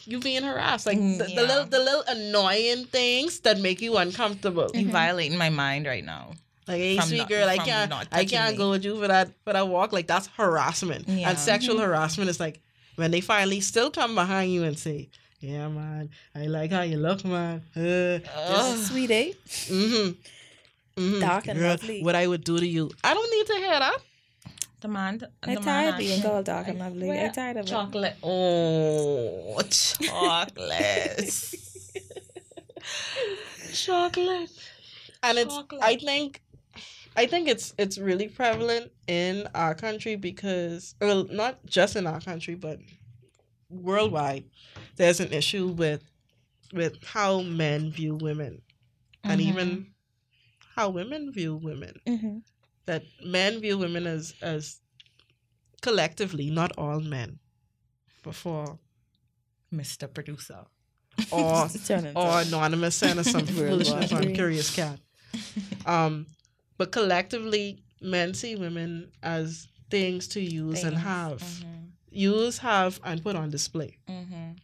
you being harassed, like Mm, the, the little the little annoying things that make you uncomfortable. You Mhm. violating my mind right now. Like, hey, From sweet not- girl, I can't, I can't me. go with you for that for that walk. Like that's harassment. Yeah. And sexual harassment is like when they finally still come behind you and say, "Yeah, man, I like how you look, man." Uh, Ugh. Sweet eh? mm-hmm. Mm-hmm. Dark and Girl, lovely. What I would do to you, I don't need to hear that. The man. The I'm man tired of being asked called dark and lovely. I'm tired of it. chocolate. Oh, chocolate. chocolate. And it's, Chocolate. I think, I think it's it's really prevalent in our country because, well, not just in our country, but worldwide. There's an issue with with how men view women. and Mhm. even how women view women. Mm-hmm. That men view women as as collectively, not all men, before Mr. Producer. or or anonymous sending some foolishness on Curious Cat. Um, but collectively, men see women as things to use and Things. have, Mhm. use, have, and put on display. Mhm.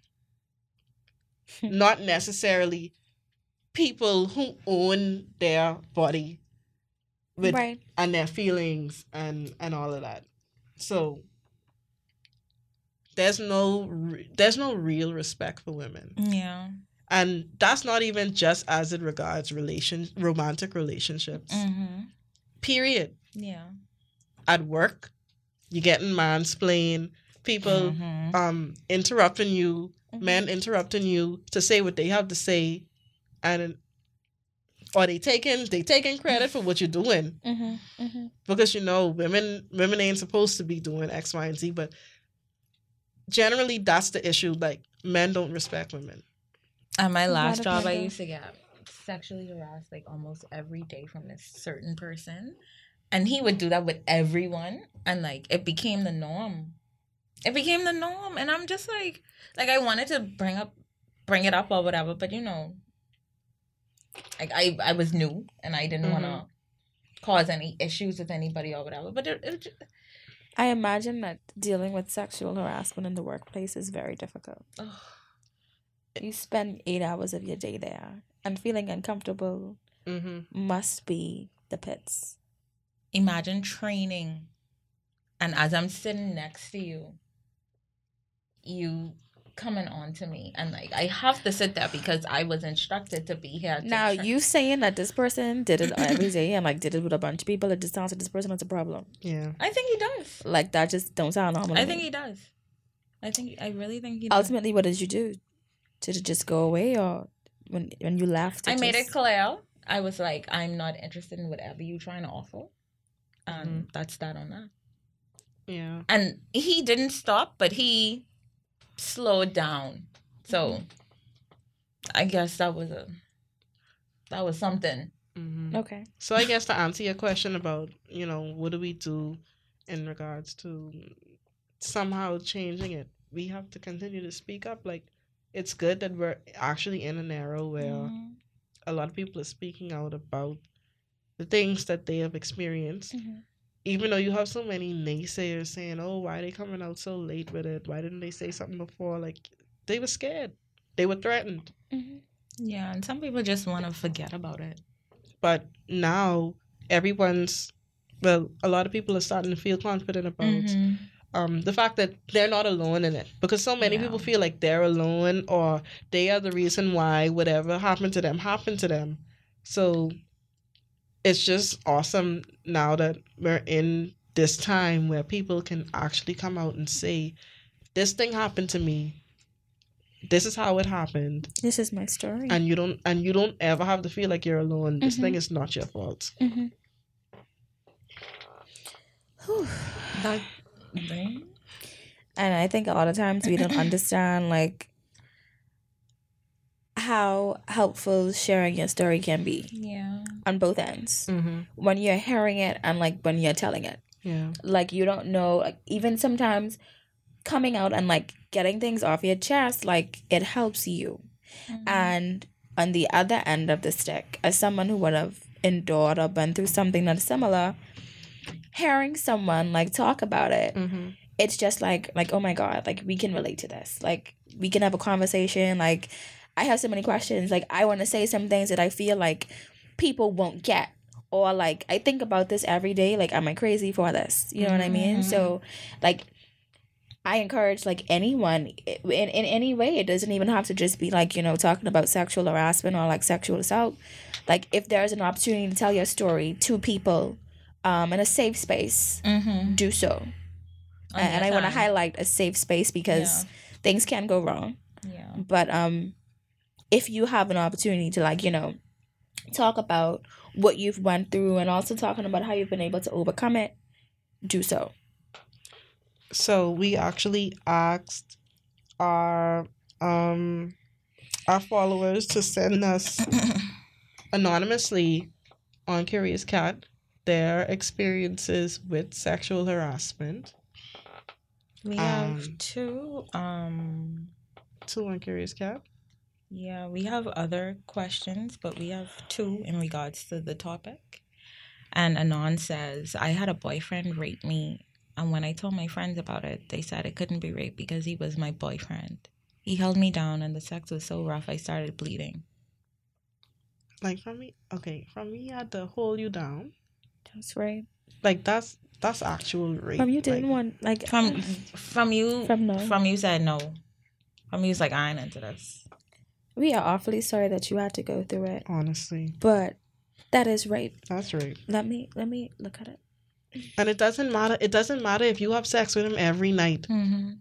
Not necessarily people who own their body with right. and their feelings and and all of that. So there's no there's no real respect for women. Yeah. And that's not even just as it regards relation romantic relationships Mhm. period Yeah. at work you're getting mansplained people Mhm. um interrupting you Mhm. men interrupting you to say what they have to say and or they taking they taking credit for what you're doing Mhm, mhm. because you know women women ain't supposed to be doing x y and z but generally that's the issue like men don't respect women At my last job, I used to get sexually harassed like almost every day from this certain person. And he would do that with everyone. And like it became the norm. It became the norm. And I'm just like, like I wanted to bring up, bring it up or whatever, but you know, like I, I was new and I didn't want to mm-hmm. cause any issues with anybody or whatever. But it, it, ju- I imagine that dealing with sexual harassment in the workplace is very difficult. You spend eight hours of your day there, and feeling uncomfortable mm-hmm. must be the pits. imagine training and as i'm sitting next to you you coming on to me and like i have to sit there because i was instructed to be here to Now, tra- you saying that this person did it every day and like did it with a bunch of people, it just sounds like this person has a problem. yeah i think he does Like that just don't sound normal. i think he does i think i really think he does ultimately what did you do did it just go away or when when you left i made it clear i was like i'm not interested in whatever you're trying to offer and Mm-hmm. that's that on that yeah and he didn't stop but he slowed down so Mm-hmm. i guess that was a that was something mm-hmm. okay So I guess to answer your question about, you know, what do we do in regards to somehow changing it, we have to continue to speak up. Like it's good that we're actually in an era where Mhm. a lot of people are speaking out about the things that they have experienced. Mm-hmm. Even though you have so many naysayers saying, "Oh, why are they coming out so late with it? Why didn't they say something before?" Like they were scared. They were threatened. Mm-hmm. yeah and some people just want to forget about it but now everyone's well a lot of people are starting to feel confident about Mm-hmm. Um the fact that they're not alone in it. Because so many Yeah. people feel like they're alone or they are the reason why whatever happened to them happened to them. So it's just awesome now that we're in this time where people can actually come out and say this thing happened to me. This is how it happened. This is my story. And you don't and you don't ever have to feel like you're alone. This Mhm. thing is not your fault. Mm-hmm. that thing and i think a lot of times we don't understand like how helpful sharing your story can be yeah. on both ends. Mm-hmm. when you're hearing it and like when you're telling it. Yeah. Like you don't know like even sometimes coming out and like getting things off your chest like it helps you. And on the other end of the stick as someone who would have endured or been through something that's similar hearing someone like talk about it mm-hmm. it's just like like oh my god like we can relate to this. Like we can have a conversation. Like i have so many questions. Like i want to say some things that i feel like people won't get or like i think about this every day like am i crazy for this? You know what i mean? So like i encourage like anyone in, in any way it doesn't even have to just be like you know talking about sexual harassment or like sexual assault. Like if there's an opportunity to tell your story to people um in a safe space mm-hmm. do so and, and I want to highlight a safe space because things can go wrong. yeah But um, if you have an opportunity to like you know talk about what you've went through and also talking about how you've been able to overcome it, do so. so we actually asked our um our followers to send us anonymously on curious cat their experiences with sexual harassment we have Um, two um to on curious cat Yeah, we have other questions, but we have two in regards to the topic. And Anon says, I had a boyfriend rape me. And when I told my friends about it, they said it couldn't be rape because he was my boyfriend. He held me down and the sex was so rough I started bleeding. Like from me, okay, from me, I had to hold you down. That's right. Like that's that's actual rape. From you didn't like, want like From from you From no. from you said no. From you was like I ain't into this. we are awfully sorry that you had to go through it, honestly, but that is rape. that's rape. Let me let me look at it. And it doesn't matter. It doesn't matter if you have sex with him every night. Mm-hmm.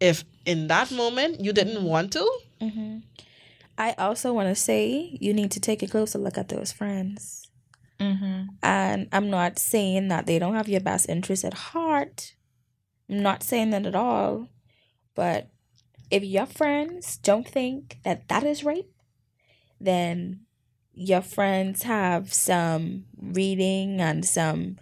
If in that moment you didn't want to, hmm I also want to say you need to take a closer look at those friends. Mm-hmm. And I'm not saying that they don't have your best interest at heart. I'm not saying that at all. But if your friends don't think that that is rape, then your friends have some reading and some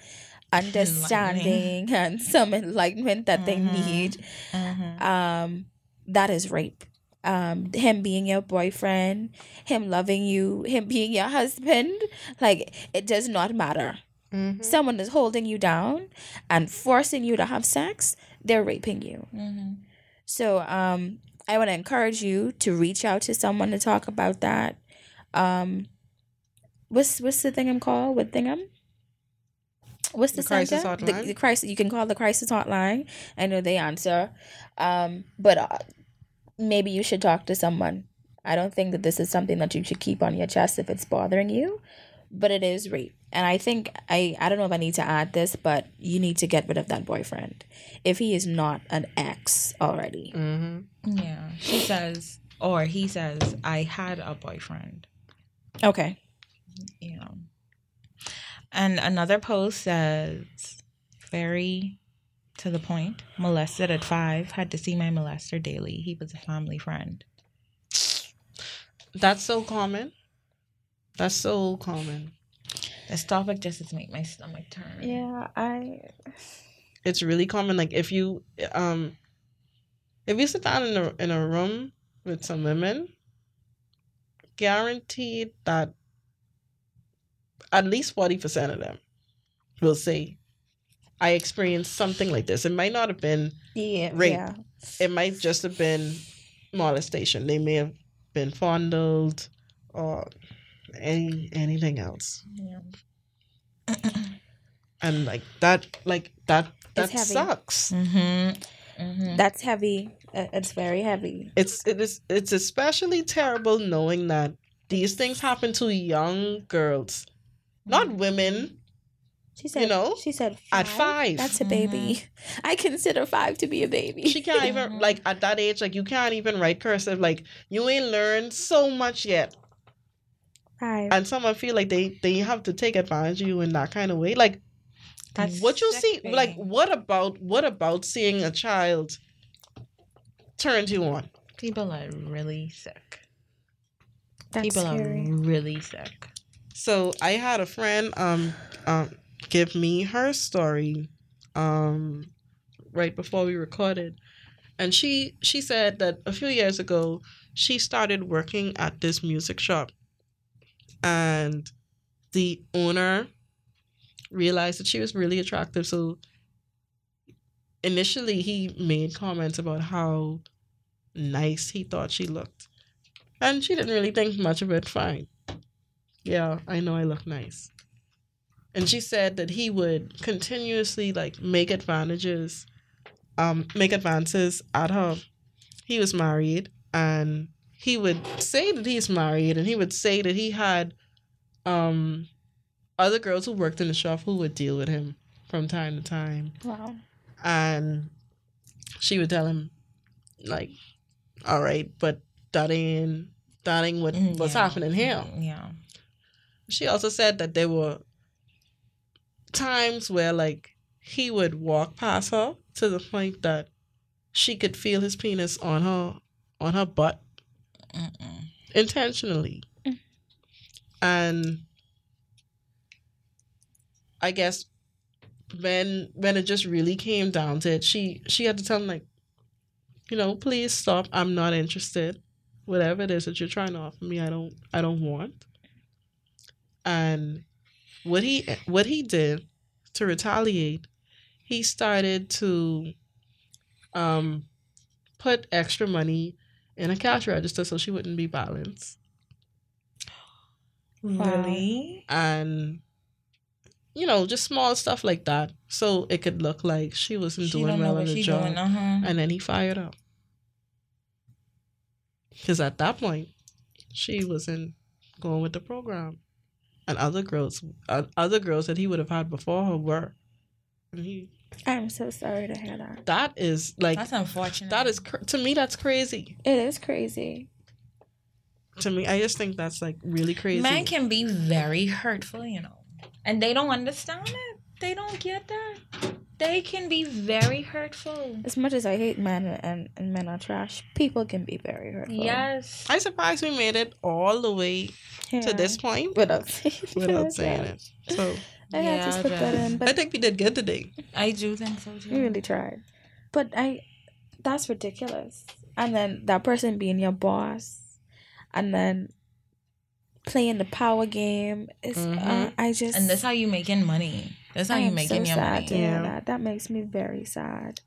understanding and some enlightenment that they Mhm. need. Mm-hmm. Um, that is rape. Um, him being your boyfriend, him loving you, him being your husband, like it does not matter. Someone is holding you down and forcing you to have sex, they're raping you. Mm-hmm. So um I want to encourage you to reach out to someone to talk about that. Um what's what's the thing I'm called? What thing I'm What's the, The crisis center? The, hotline? the crisis. You can call the crisis hotline. I know they answer, um, but uh, maybe you should talk to someone. I don't think that this is something that you should keep on your chest if it's bothering you, but it is rape. And I think I I don't know if I need to add this, but you need to get rid of that boyfriend if he is not an ex already. Mm-hmm. Yeah. She says or he says, I had a boyfriend. Okay. you know. And another post says, very to the point, molested at five, had to see my molester daily. He was a family friend. That's so common. That's so common. This topic just has made my stomach turn. Yeah, I. It's really common. Like if you um, if you sit down in a in a room with some women, guaranteed that at least forty percent of them will say, "I experienced something like this." It might not have been Yeah. Rape. Yeah. it might just have been molestation. They may have been fondled or any anything else. Yeah. And like that like that that sucks. Mm-hmm. Mm-hmm. That's heavy. Uh, It's very heavy. It's it is it's especially terrible knowing that these things happen to young girls. Not women. She said. you know, She said at five. That's a baby. I consider five to be a baby. She can't even like at that age, like you can't even write cursive. Like you ain't learned so much yet. five. And someone feel like they they have to take advantage of you in that kind of way. Like That's what you see like what about what about seeing a child turn you on People are really sick. That's People scary. are really sick. so i had a friend um um give me her story um right before we recorded. And she she said that a few years ago she started working at this music shop. And the owner realized that she was really attractive. So initially he made comments about how nice he thought she looked. And she didn't really think much of it. Fine. Yeah i know i look nice and she said that he would continuously like make advantages um make advances at her he was married and he would say that he's married and he would say that he had um other girls who worked in the shop who would deal with him from time to time Wow. and she would tell him like all right but that ain't that ain't what Mm, what's yeah. happening here Yeah. she also said that there were times where like he would walk past her to the point that she could feel his penis on her on her butt Mm-mm. intentionally Mm. and i guess when when it just really came down to it she she had to tell him like you know please stop i'm not interested whatever it is that you're trying to offer me, I don't I don't want. And what he what he did to retaliate, he started to um put extra money in a cash register so she wouldn't be balanced. Really? And you know, just small stuff like that. So it could look like she wasn't She doing well in the job. doing. Uh-huh. And then he fired her. Because at that point, she wasn't going with the program. And other girls, uh, other girls that he would have had before her were. And he, I'm so sorry to hear that. that is like, That's unfortunate. that is, cr- to me, that's crazy. It is crazy. To me, I just think that's like really crazy. Men can be very hurtful, you know, and they don't understand it. They don't get that. They can be very hurtful. As much as I hate men and, and men are trash, people can be very hurtful. Yes. I'm surprised we made it all the way Yeah. to this point Without, without saying it. So I had Yeah, to put that in, But I think we did good today. I do think so too. we really tried. But I, that's ridiculous. And then that person being your boss, and then playing the power game is. Uh, Mhm. I just And that's how you making money. That's how I you am making so your sad money. to Yeah. that. That makes me very sad.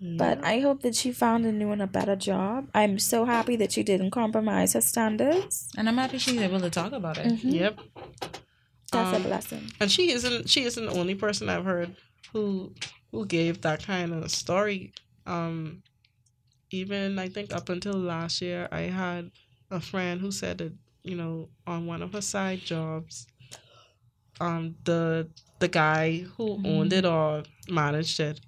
But I hope that she found a new and a better job. I'm so happy that she didn't compromise her standards. And I'm happy she's able to talk about it. Mhm. Yep. That's Um, a blessing. And she isn't she isn't the only person I've heard who who gave that kind of story. Um even I think up until last year I had a friend who said that, you know, on one of her side jobs, um the the guy who owned it or managed it,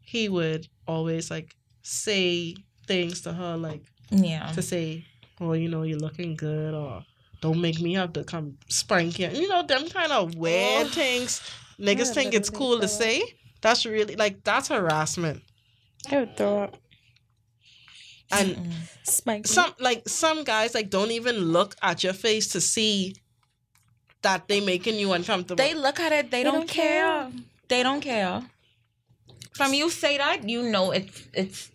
he would always like say things to her like Yeah. to say, "Oh, you know, you're looking good," or "Don't make me have to come spank you." You know, them kind of weird Oh. things. Niggas I think it's literally cool to throw say. That's really like that's harassment. I would throw up. And Mm-mm. Some like some guys like don't even look at your face to see that they making you uncomfortable. They look at it. They, don't, don't care. care. They don't care. From you say that, you know it's it's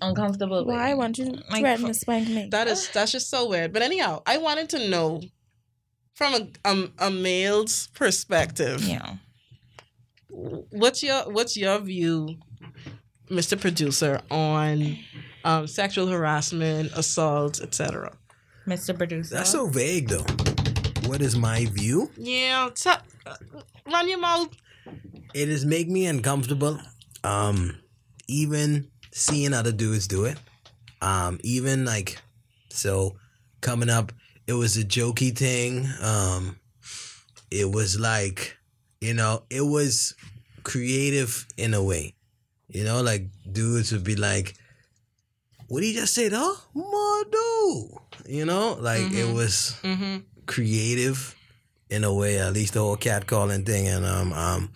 uncomfortable. Why won't you Like, threaten to spank me? that is that's just so weird. But anyhow, I wanted to know from a um, a male's perspective. Yeah. what's your what's your view mr producer on um, sexual harassment assault etc Mr. Producer. That's so vague, though. What is my view? yeah t- uh, run your mouth It is make me uncomfortable. Um, even seeing other dudes do it. Um, even like so coming up, it was a jokey thing. Um, it was like you know, it was creative in a way. You know, like dudes would be like, "What did he just say, though, Mado?" You know, like it Mhm. was mm-hmm. Creative in a way, at least the whole cat calling thing. And um um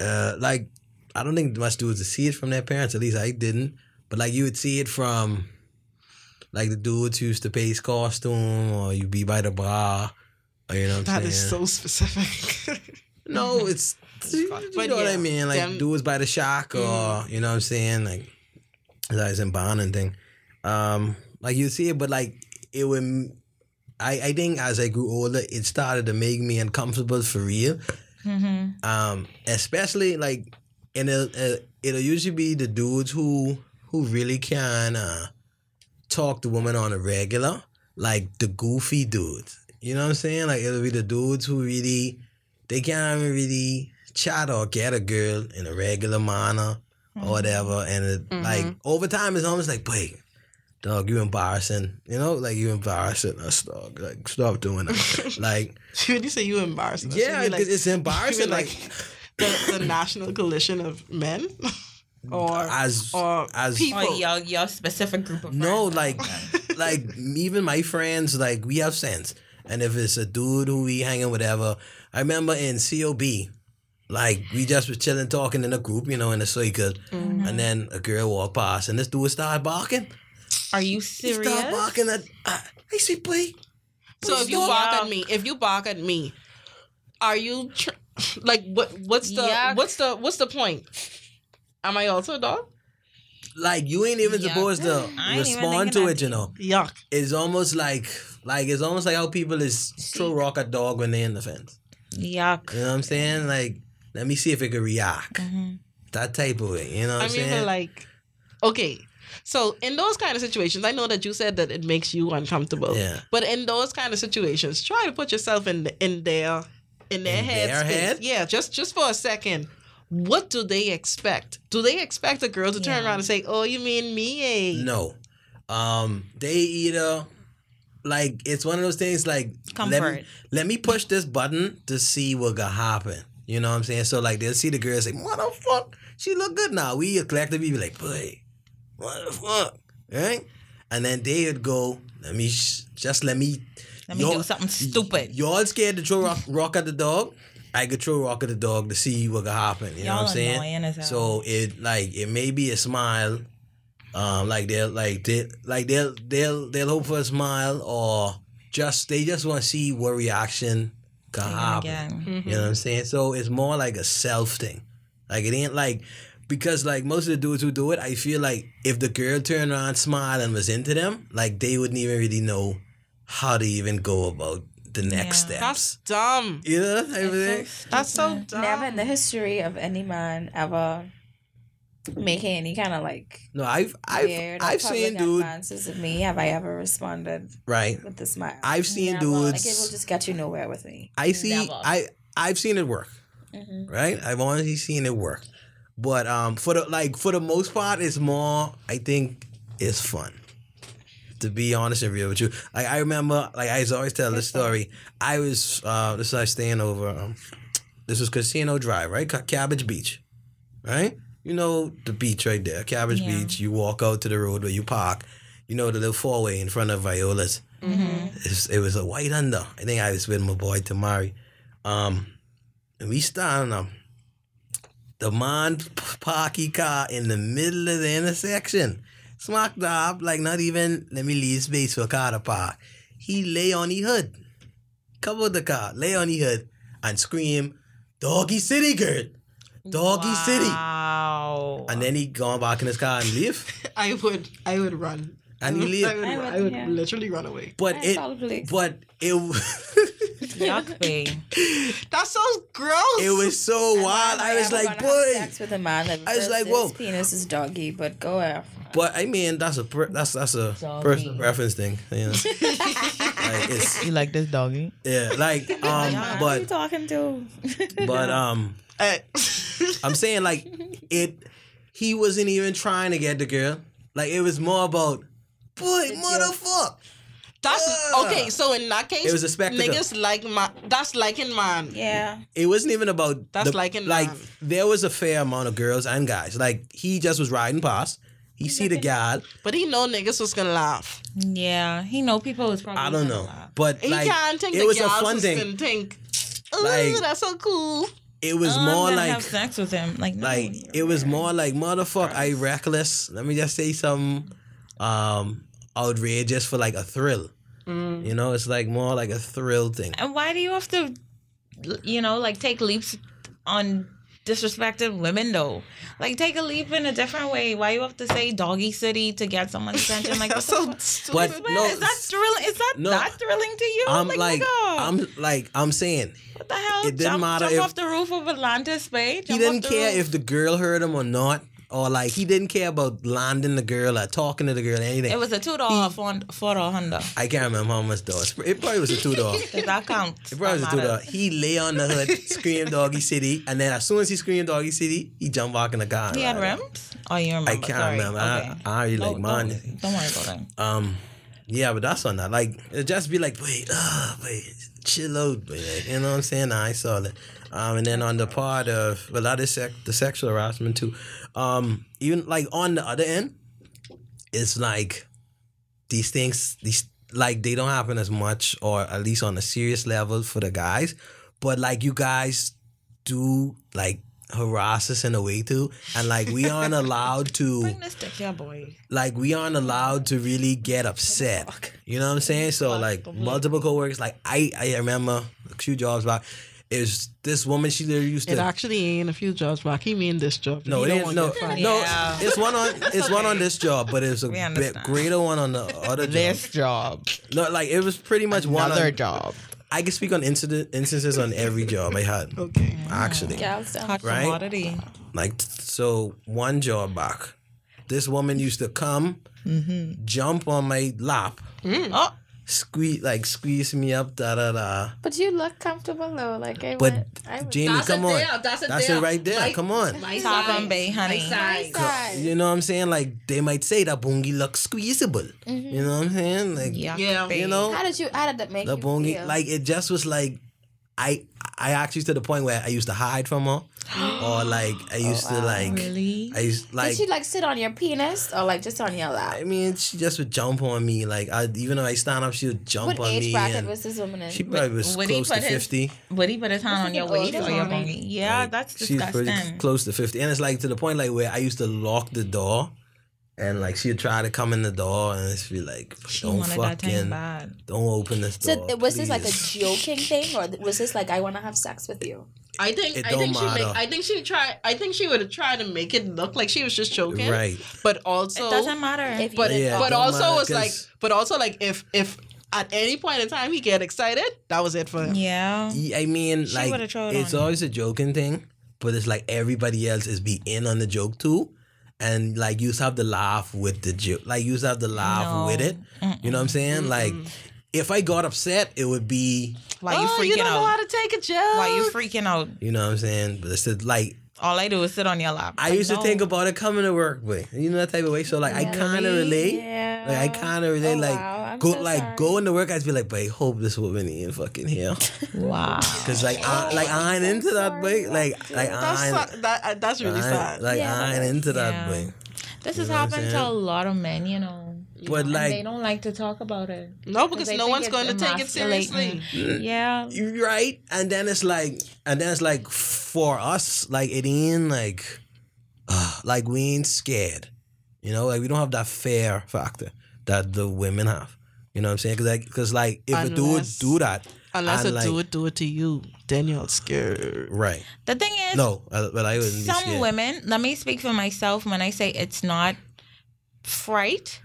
uh like I don't think much dudes would see it from their parents, at least I didn't. But like you would see it from like the dudes who used to pace costume or you be by the bar. Or, you know what I'm that saying? is so specific No, it's you But know what I mean? Like them- dudes by the shock, or Mm. you know what I'm saying? Like that is in bond and thing. Um like you see it, but like it would I, I think as I grew older it started to make me uncomfortable for real. Mm-hmm. Um especially like and it'll, uh, it'll usually be the dudes who who really can uh talk to women on a regular, like the goofy dudes. You know what I'm saying? Like it'll be the dudes who really they can't even really chat or get a girl in a regular manner or whatever. And it, like Mhm. over time, it's almost like, wait, dog, you embarrassing. You know, like you embarrassing us, dog. Like stop doing that. like when you say you embarrassing us, yeah, like, it's embarrassing. you mean, Like, the, the national coalition of men or as or as people Or your your specific group of No, friends. like, like even my friends, like we have sense. And if it's a dude who we hanging whatever, I remember in COB, like we just was chilling, talking in a group, you know, in a circle, Mm-hmm. and then a girl walked past, and this dude started barking. Are you serious? started barking at. I, I say, boy. So if you Stop. bark at me, if you bark at me, are you tr- like what? What's the Yuck. what's the what's the point? Am I also a dog? like you ain't even Yeah. supposed to I ain't even respond to thinking it. You know, Yuck. it's almost like like it's almost like how people is throw rock at dog when they in the fence. Yuck. You know what I'm saying? Like, let me see if it can react. Mhm. That type of way. You know what I I'm mean, saying? but like, okay. So in those kind of situations, I know that you said that it makes you uncomfortable. Yeah. But in those kind of situations, try to put yourself in in their in their In head. their head? Yeah, just just for a second. What do they expect? Do they expect a girl to turn Yeah. around and say, "Oh, you mean me?" eh?" No. Um, they either like it's one of those things like let me, Comfort. let me push this button to see what gonna happen. You know what I'm saying? So like they'll see the girl say, Motherfucker, she look good now. We collectively be like, boy, what the fuck? Right? And then they would go, let me sh- just let me Let me y'all- do something stupid. Y'all scared to throw rock, rock at the dog? I could throw rock at the dog to see what could happen. You know Y'all what I'm saying? annoying as hell. So it like it may be a smile. Um, like they'll like they like they'll they'll they'll hope for a smile or just they just want to see what reaction can Again, happen. again. You know what I'm saying? So it's more like a self thing. Like it ain't like because like most of the dudes who do it, I feel like if the girl turned around, smiled, and was into them, like they wouldn't even really know how to even go about the next Yeah. That's steps. dumb. You know, that type of thing? That's so dumb. Never in the history of any man ever making any kind of like No, I've I've I've seen dudes advances with me. Have I ever responded right. with a smile? I've seen Never. dudes- Like it will just get you nowhere with me. I see. Never. I I've seen it work. Mhm. Right. I've honestly seen it work. But um, for the like for the most part, it's more. I think it's fun. To be honest and real with you, like I remember, like I always tell this story. I was uh, this was staying over. Um, this was Casino Drive, right? Cabbage Beach, right? You know the beach right there, Cabbage Yeah. Beach. You walk out to the road where you park. You know the little four way in front of Viola's. It's, it was a white under. I think I was with my boy Tamari. Um, and we stand um, the man p- park his car in the middle of the intersection. Smack dab, like not even let me leave space for a car to park. He lay on the hood, cover the car, lay on the hood, and scream, "Doggy City, girl, Doggy City!" And then he gone back in his car and leave. I would I would run. And he I would, I would, I would yeah. literally run away. But I it, call the police. but it, Yuck, babe. That's so gross. it was so wild. I was like, boy. sex with a man that I was like, whoa. penis is doggy, but go off. But I mean, that's a per- that's that's a Doggy. personal preference thing. You know, like it's You like this doggy? yeah, like um, Who are you talking to? but um, I'm saying like it. He wasn't even trying to get the girl. Like it was more about, boy, motherfucker. that's Yeah. okay. So in that case, It was a spectacle. Niggas like man. That's liking man. yeah. It wasn't even about. That's the- like in like man. there was a fair amount of girls and guys. Like he just was riding past. He see the gal. But he know niggas was gonna laugh. Yeah, he know people was probably. I don't know, laugh. but He like can't think it the was a fun thing. gonna think. Like- that's so cool. It was oh, I'm more gonna like have sex with him. Like, no, like you're it was more like motherfucker I reckless. Let me just say something um outrageous for like a thrill. Mm. You know, it's like more like a thrill thing. And why do you have to, you know, like take leaps on disrespected women though? Like take a leap in a different way. Why you have to say doggy city to get someone's attention? Like, That's so stupid. But no, is that thrilling? Is that no. that thrilling to you? I'm like, like I'm like I'm saying what the hell? it didn't jump, matter jump if- off the roof of Atlantis, babe. he didn't care if the girl heard him or not. Or like he didn't care about landing the girl or talking to the girl or anything. it was a two dollar for for a Honda. I can't remember how much though. It probably was a two dollar. Does that count? It probably was a two dollar. He lay on the hood, screamed doggy city, and then as soon as he screamed doggy city, he jumped back in the car. He had rims. Oh, you remember? I can't Sorry. remember. Okay. I, I really like Don't- mine. Don't, don't worry about it. Um, yeah, but that's on that. Like, it just be like, wait, ah, wait, chill out, wait. You know what I'm saying? I saw that. Um, and then on the part of, well, that is sec- the sexual harassment too. Um, even like on the other end, it's like these things, these like they don't happen as much, or at least on a serious level for the guys. But like you guys do like harass us in a way too, and like we aren't allowed to Bring this dick here, boy. like we aren't allowed to really get upset. You know what I'm saying? So like multiple coworkers, like I I remember a few jobs back, is this woman she literally used It to actually ain't a few jobs back. He mean this job. no, it ain't, no, no. Yeah. It's one on, it's one on this job, but it's a bit greater one on the other job. This job. No, like it was pretty much one Another job. I can speak on incident instances on every job I had. Okay. Actually, Galveston. Hot Right? commodity. like so, one job back, this woman used to come, mm-hmm. jump on my lap, mm. Oh, squeeze like squeeze me up, da da da. But you look comfortable though. Like I But went. I was Jamie, come on, That's a that's it right there. Come on. top and bay, honey. My side. You know what I'm saying? Like they might say that bongi looks squeezable. Mm-hmm. You know what I'm saying? Like Yuck, Yeah. babe. you know, How did you? How did that make the you bongi feel? like it just was like I I actually to the point where I used to hide from her, or like I used to oh, like Really? I used like did she like sit on your penis or like just on your lap? I mean she just would jump on me like I even though I stand up she would jump What on age me bracket and was this woman in? she probably was would close to his- fifty. Would he put his hand on your waist or your mommy. bongy? Yeah, Like, that's she's pretty close to fifty, and it's like to the point like where I used to lock the door. And like she'd try to come in the door and it's be like, She don't wanted that thing fucking, don't open this so door. it- was this like a joking thing or was this like I want to have sex with you? I think It I don't think she make. I think she try I think she would try to make it look like she was just joking. right? But also it doesn't matter. If but Yeah, but also matter, was like 'cause- but also like if if at any point in time he get excited, that was it for him. yeah. Yeah, I mean, She like it's on you. always a joking thing, but it's like everybody else is be in on the joke too, and like you just have to laugh with the joke. Like you just have to laugh No. with it. You know what I'm saying? Like if I got upset, it would be Why you oh, freaking you don't know out? how to take a joke. Why you freaking out? you know what I'm saying. But it's just, like All I do is sit on your lap. I Like, used to no. think about it coming to work way. You know that type of way. So like I kind of relate. Yeah. Like I kind of relate. Oh, like wow. I'm go so like sorry. go into work. I'd be like, but I hope this woman ain't fucking here. Wow. Cause like I like I ain't into that way. Like like That's I ain't- that uh, that's really sad. like Yeah, I ain't into that Yeah. way. This has know happened to a lot of men, you know. But and like they don't like to talk about it. no, because no one's going to take it seriously. Yeah. Right, and then it's like, and then it's like for us, like it ain't like, uh, like we ain't scared, you know, like we don't have that fear factor that the women have. You know what I'm saying? Because like, cause like if a dude do that, Unless and, a like, do it do it to you, then you're scared. right? The thing is, No, I, but I wouldn't be some scared. women, let me speak for myself when I say it's not fright,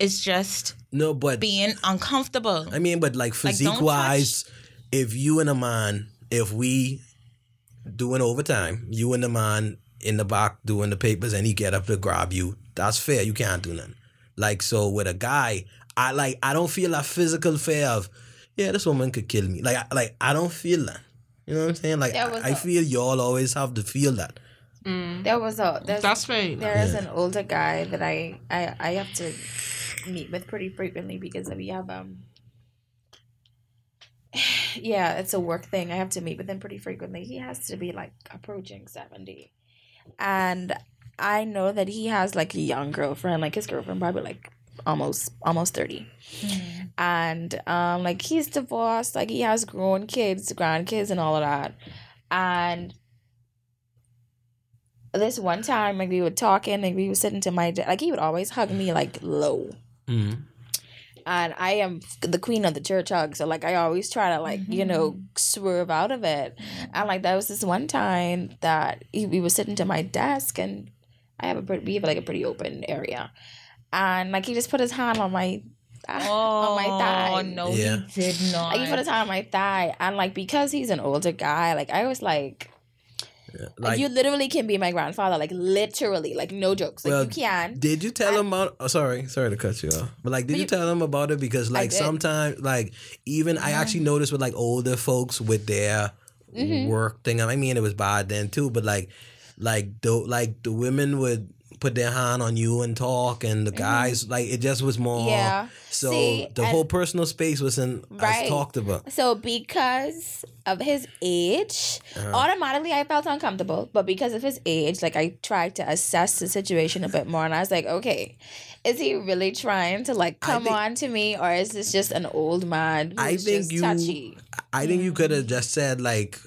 it's just No, but being uncomfortable. I mean, but like Like, physique don't wise, if you and a man, if we doing overtime, you and the man in the back doing the papers, and he get up to grab you, that's fair. You can't do nothing. Like so with a guy, I like I don't feel that physical fear of, yeah, this woman could kill me. Like I, like I don't feel that. You know what I'm saying? Like There was I, I a- feel y'all always have to feel that. Mm. There was a That's fair. enough. there is Yeah. an older guy that I, I I have to meet with pretty frequently because we have um yeah it's a work thing I have to meet with him pretty frequently. He has to be like approaching seventy, and I know that he has like a young girlfriend. Like his girlfriend probably like almost almost thirty. and um like he's divorced like he has grown kids grandkids and all of that and this one time like we were talking and we were sitting to my like he would always hug me like low Mm-hmm. and I am the queen of the church hug so like I always try to like you know swerve out of it and like that was this one time that he, we were sitting to my desk and I have a pretty we have like a pretty open area and like he just put his hand on my on my thigh Oh no, Yeah. he did not. like he put his hand on my thigh, and like because he's an older guy, like I was like, Like you literally can be my grandfather, like literally, like no jokes, like Well, you can. Did you tell him about? Oh, sorry, sorry to cut you off. But like, did But you, you- tell them about it? Because like sometimes, like even I actually noticed with like older folks with their Mhm. work thing. I mean, it was bad then too. But like, like the like the women would put their hand on you and talk, and the guys like it just was more. Mm-hmm. Yeah. So See, the whole personal space wasn't Right. as talked about. So because of his age, Uh-huh. automatically I felt uncomfortable. But because of his age, like I tried to assess the situation a bit more, and I was like, okay, is he really trying to like come think- on to me, or is this just an old man who's I think just you- touchy? I think you could have just said like.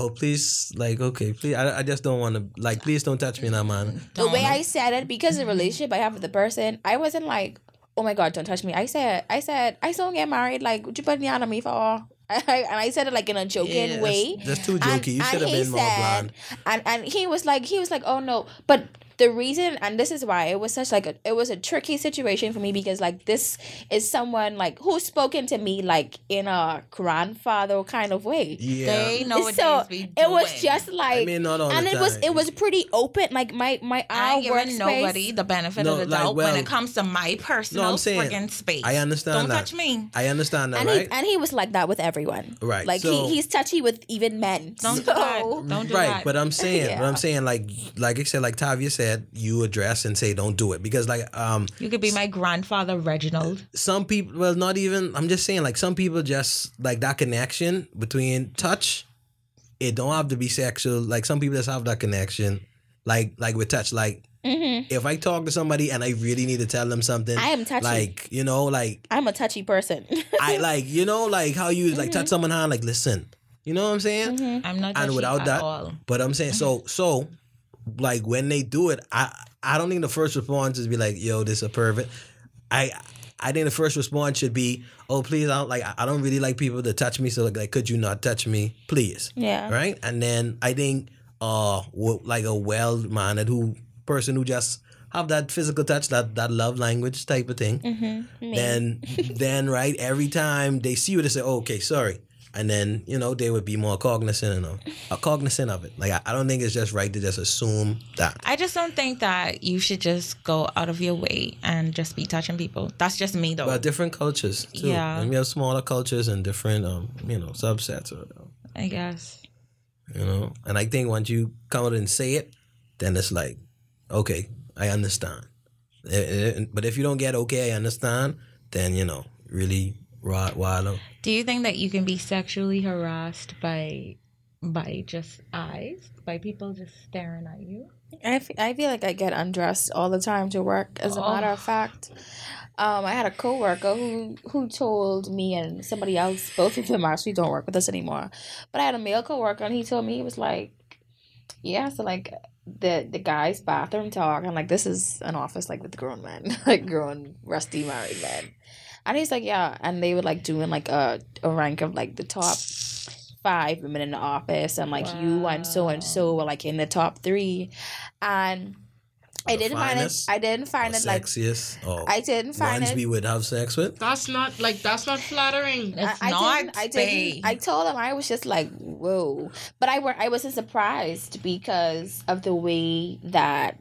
Oh please, like okay, please. I, I just don't want to like. Please don't touch me in that man. The way I said it, because the relationship I have with the person, I wasn't like, oh my god, don't touch me. I said, I said, I still get married. Like, would you put me hand on me for? I, and I said it like in a joking Yeah, way. That's, that's too And- you should have he been more said- blonde. and and he was like he was like oh no but the reason and this is why it was such like a, it was a tricky situation for me because like this is someone like who's spoken to me like in a grandfather kind of way Yeah. They nowadays so be it was just like I mean, not all and the it was it was pretty open like my my I our ain't giving workspace nobody the benefit No, of the like, doubt well- when it comes to my personal saying, friggin' space. I understand Don't that. touch me. I understand that, and right? he and he was like that with everyone Right, like so- he, he's touchy with even men Don't so, do that. Don't do right, that. but I'm saying, but Yeah. I'm saying, like, like I said, like Tavia said, you address and say, don't do it because, like, um, you could be my grandfather Reginald. some people, well, not even. I'm just saying, like, some people just like that connection between touch. It don't have to be sexual. Like some people just have that connection, like like with touch. Like Mhm. if I talk to somebody and I really need to tell them something, I am touchy. like you know, like i'm a touchy person I like you know, like how you like Mm-hmm. touch someone hand, like listen, you know what I'm saying? I'm not and touchy without at that, all. but I'm saying so so like when they do it, I I don't think the first response is be like, yo, this a pervert. I I think the first response should be, oh please, I don't like I don't really like people to touch me, so like, like could you not touch me, please? yeah Right? And then I think uh w- like a well mannered who person who just have that physical touch, that that love language type of thing mm-hmm. then then right every time they see you they say oh, okay sorry and then you know they would be more cognizant of uh, cognizant of it like I, I don't think it's just right to just assume that I just don't think that you should just go out of your way and just be touching people. That's just me though. but different cultures too Yeah. and we have smaller cultures and different um you know subsets or whatever, I guess. you know and i think once you come out and say it then it's like okay i understand Eh, eh, but if you don't get okay i understand then you know really wild, wild. Do you think that you can be sexually harassed by by just eyes, by people just staring at you? I fe- I feel like I get undressed all the time to work. As a matter of fact, um, I had a coworker who who told me and somebody else, both of them actually don't work with us anymore. But I had a male coworker, and he told me he was like, "Yeah, so like the the guy's bathroom talk, and like this is an office like with grown men, like grown rusty married men." And he's like, "Yeah," and they were like doing like a a rank of like the top five women in the office. And like you and so and so were like in the top three. And I The didn't find it I didn't find or it like sexiest or I didn't find ones it. we would have sex with? That's not like that's not flattering. It's I, I not, didn't, I didn't I told him I was just like whoa. But I were I wasn't surprised because of the way that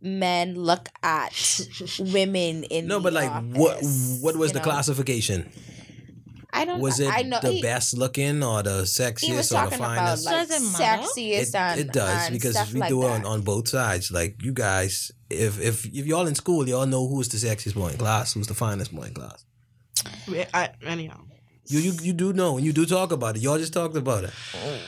men look at women in no the but like what office, what was you the know? classification I don't was it I know the he, best looking or the sexiest or the talking about finest like Doesn't matter. sexiest it, and it does and because stuff we like do it on, on both sides. Like you guys, if if if y'all in school, y'all know who's the sexiest boy in class, who's the finest boy in class. I, anyhow, You you you do know, and you do talk about it. Y'all just talked about it. Oh.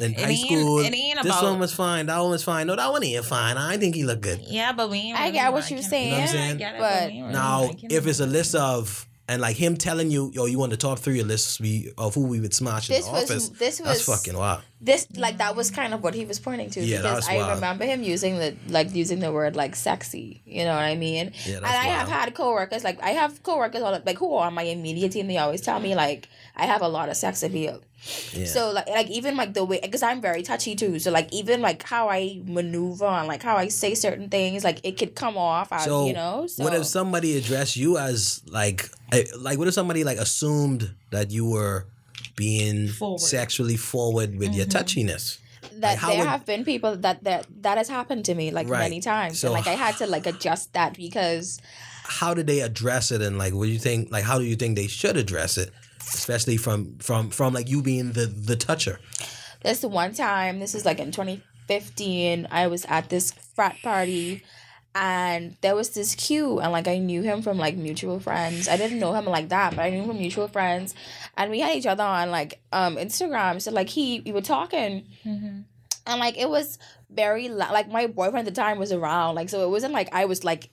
In It high ain't- school, it ain't this about- one was fine. That one was fine. No, that one ain't fine. I think he looked good. Yeah, but we ain't I really get what you're saying, You know what I'm saying? I get it, but we ain't really Now, if it's a list of and like him telling you, yo, you want the top three of lists we of who we would smash This in the was- office. this that's was- fucking wild. this like that was kind of what he was pointing to Yeah, that because was I wild. remember him using the like using the word like sexy. You know what I mean? Yeah, and that's I have had coworkers like I have coworkers all like who are on my immediate team. They always tell me like I have a lot of sex appeal. Yeah. So like like even like the way because I'm very touchy too. So like even like how I maneuver and like how I say certain things like it could come off as So, you know. So What if somebody addressed you as like, like what if somebody like assumed that you were being Forward. sexually forward with your mm-hmm. touchiness? that how there would- have been people that that that has happened to me like Right. many times So and like I had to like adjust that because How did they address it, and like, what do you think? Like, how do you think they should address it, especially from from from like you being the the toucher? This one time, this is like in 2015, I was at this frat party and there was this Q and like I knew him from like mutual friends. I didn't know him like that, but I knew him from mutual friends. And we had each other on like um Instagram. So like he we were talking Mm-hmm. and like it was very like my boyfriend at the time was around. Like so it wasn't like I was like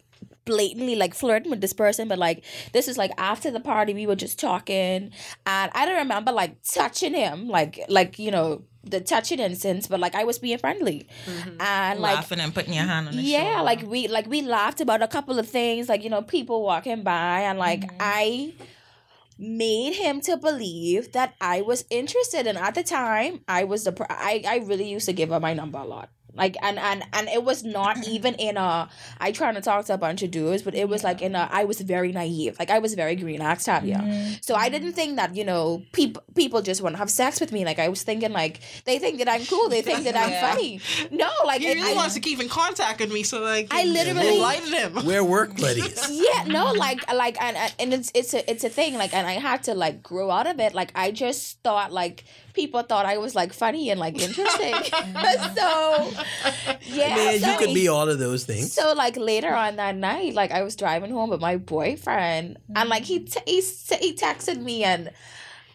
blatantly like flirting with this person but like this is like after the party we were just talking and i don't remember like touching him like like you know the touching instance but like i was being friendly and like laughing and putting your hand on his yeah shoulder. like we like we laughed about a couple of things like you know people walking by and like Mm-hmm. i made him to believe that I was interested. And at the time, I was the pr- I I really used to give her my number a lot. Like and and and it was not even in a I trying to talk to a bunch of dudes, but it was like in a I was very naive. Like I was very green axe Tavia. Mm-hmm. So I didn't think that, you know, people people just want to have sex with me. Like I was thinking like they think that I'm cool, they think that I'm Yeah. funny. No, like He really I- wants to keep in contact with me, so like I literally- enlighten him. We're work buddies. yeah no like like and, and and it's it's a it's a thing like and i had to like grow out of it like i just thought like people thought i was like funny and like interesting so yeah Man, so, you could be all of those things. so like later on that night like i was driving home with my boyfriend and like he mm. t- he, s- he texted me and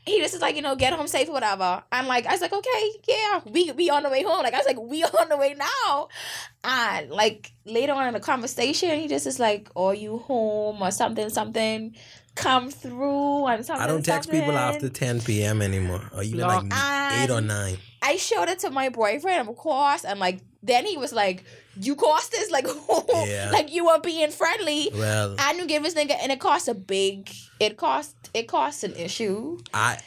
he just was like, you know, get home safe or whatever. And like, I was like, okay, yeah, we we on the way home. Like, I was like, we on the way now. And like later on in the conversation, he just is like, are you home or something, something, come through and something. I don't text people after 10 p.m. anymore, or even Block. like eight or nine. I showed it to my boyfriend, of course, and like then he was like, "You cost this, like, Yeah. like you are being friendly." Well, And you give this nigga, and it cost a big. It cost. It cost an issue. I,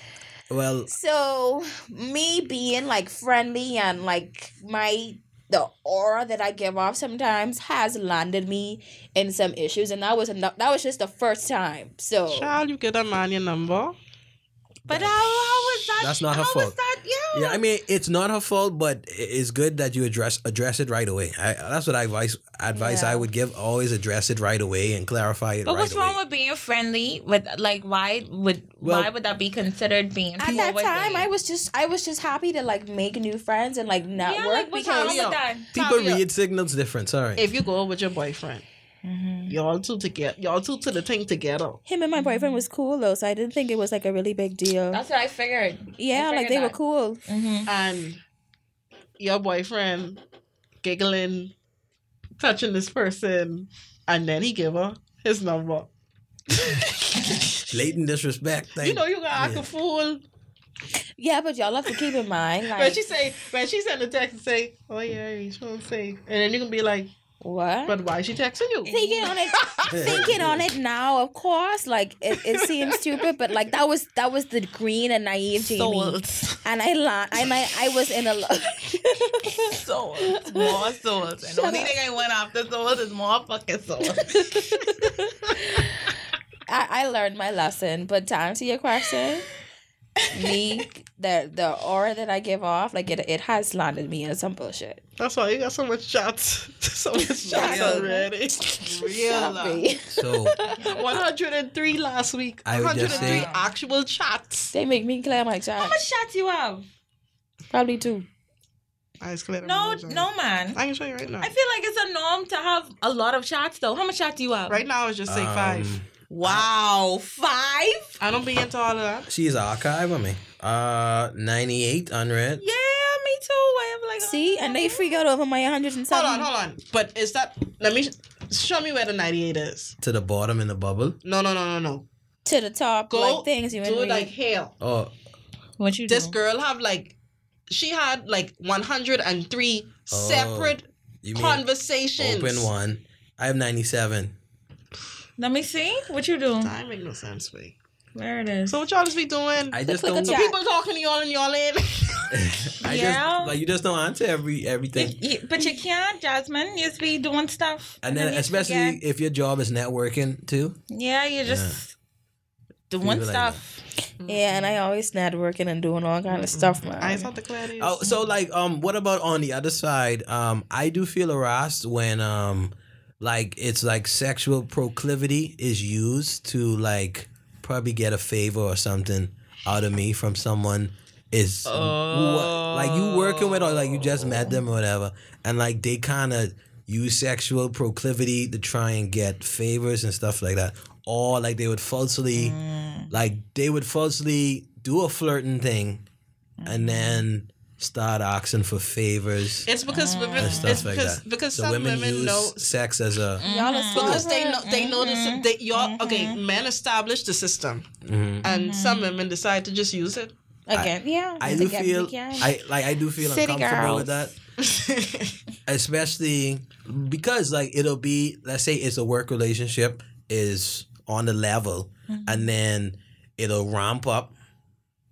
well, So me being like friendly and like my the aura that I give off sometimes has landed me in some issues, and that was enough. That was just the first time. So Child, you get a man your number. But how, how was that? That's not her how fault. Was that? Yeah. yeah, I mean, it's not her fault, but it's good that you address address it right away. I, that's what I advice advice I would give. Always address it right away and clarify it But right what's away. wrong with being friendly? With like, why would Well- why would that be considered being? at that time, I was just I was just happy to like make new friends and like network yeah, like, what's because wrong with that? People read signals different. Sorry. If you go with your boyfriend, y'all two together, y'all two to the thing together. him and my boyfriend was cool though, so I didn't think it was like a really big deal. That's what I figured. yeah, I like figured they were cool. Mm-hmm. and your boyfriend giggling, touching this person, and then he give her his number. Blatant disrespect. Thank You know you gotta act yeah. a fool. Yeah, but y'all have to keep in mind When like she say, when she send a text and say, "Oh yeah, he's trying to say," and then you can be like, what? "But why is she texting you?" thinking on it thinking on it now of course like it, it seems stupid but like that was that was the green and naive Jamie and I la- and I I was in a lo- souls, more souls. And the only thing I went after souls is more fucking souls. I, I learned my lesson but to answer your question me the the aura that I give off like it it has landed me in some bullshit That's why you got so much shots, so much chats Real. already. Sorry. So One hundred and three last week. I One would just say- actual shots. they make me clear my shots. How chat much shots you have? probably two I just cleared No, no, man. I can show you right now. I feel like it's a norm to have a lot of shots, though. How much shots do you have? Right now, I it's just say five. Um, Wow, five? I don't be into all of that. she's archive of me. Uh, 98 unread. Yeah, me too. I have like. see and they freak out over my hundred and seven. Hold on, hold on. But is that? Let me show me where the ninety-eight is. To the bottom in the bubble. No, no, no, no, no. to the top Go like things you do and it read. like here. Oh, What you This girl have like, she had like one hundred and three Oh, separate you conversations. open one. I have 97. Let me see. What you do? That make no sense, wait. Where it is. So what y'all just be doing? I just don't. a so people talking to y'all and y'all in. I Yeah. just like you just don't answer every everything. If you- but you can't, Jasmine. You just be doing stuff. And then you especially forget. if your job is networking too. Yeah, you just doing People like stuff. yeah and I always networking and doing all kind of stuff man I just the to clear this. Oh, so like um what about on the other side? Um I do feel harassed when um like it's like sexual proclivity is used to like probably get a favor or something out of me from someone is who, like you working with or like you just met them or whatever and like they kind of use sexual proclivity to try and get favors and stuff like that or like they would falsely mm. like they would falsely do a flirting thing and then start asking for favors It's because mm. women, and it's stuff like because that. because so some women, women use know sex as a y'all are because they know they know this mm-hmm. they y'all mm-hmm. okay men establish the system. Mm-hmm. And some women decide to just use it. Again yeah. I do feel. I like I do feel City uncomfortable with that. Especially because like it'll be let's say it's a work relationship is on the level Mm-hmm. and then it'll ramp up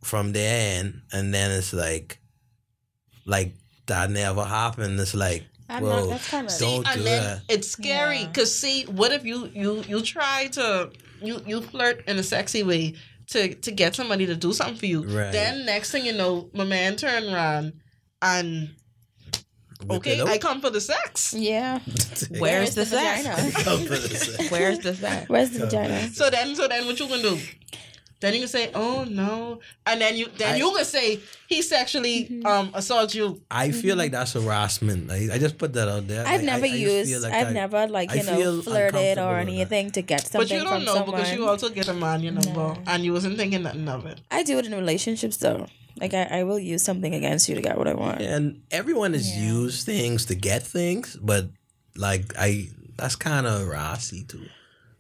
from there end, and then it's like, like that never happened. It's like, I'm whoa, not- that's kinda- don't and do then that. it's scary Yeah. because see, what if you you you try to you you flirt in a sexy way to to get somebody to do something for you. Right. Then next thing you know, my man turn around and okay. I come for the sex. Yeah. Where's the vagina? sex? Come for the sex. Where's the sex? Where's the vagina? So then so then what you gonna do? Then you can say, "Oh no," and then you then I- you can say he sexually Mm-hmm. um assault you. I feel like that's harassment. I, I just put that out there. I've Like, never I, I used. like I've I- never like you feel know flirted or anything to get something But you don't from know someone. because you also get a man your number No. and you wasn't thinking nothing of it. I do it in relationships though. Like I, I will use something against you to get what I want. and everyone has Yeah. used things to get things, but like I, that's kind of rassy too,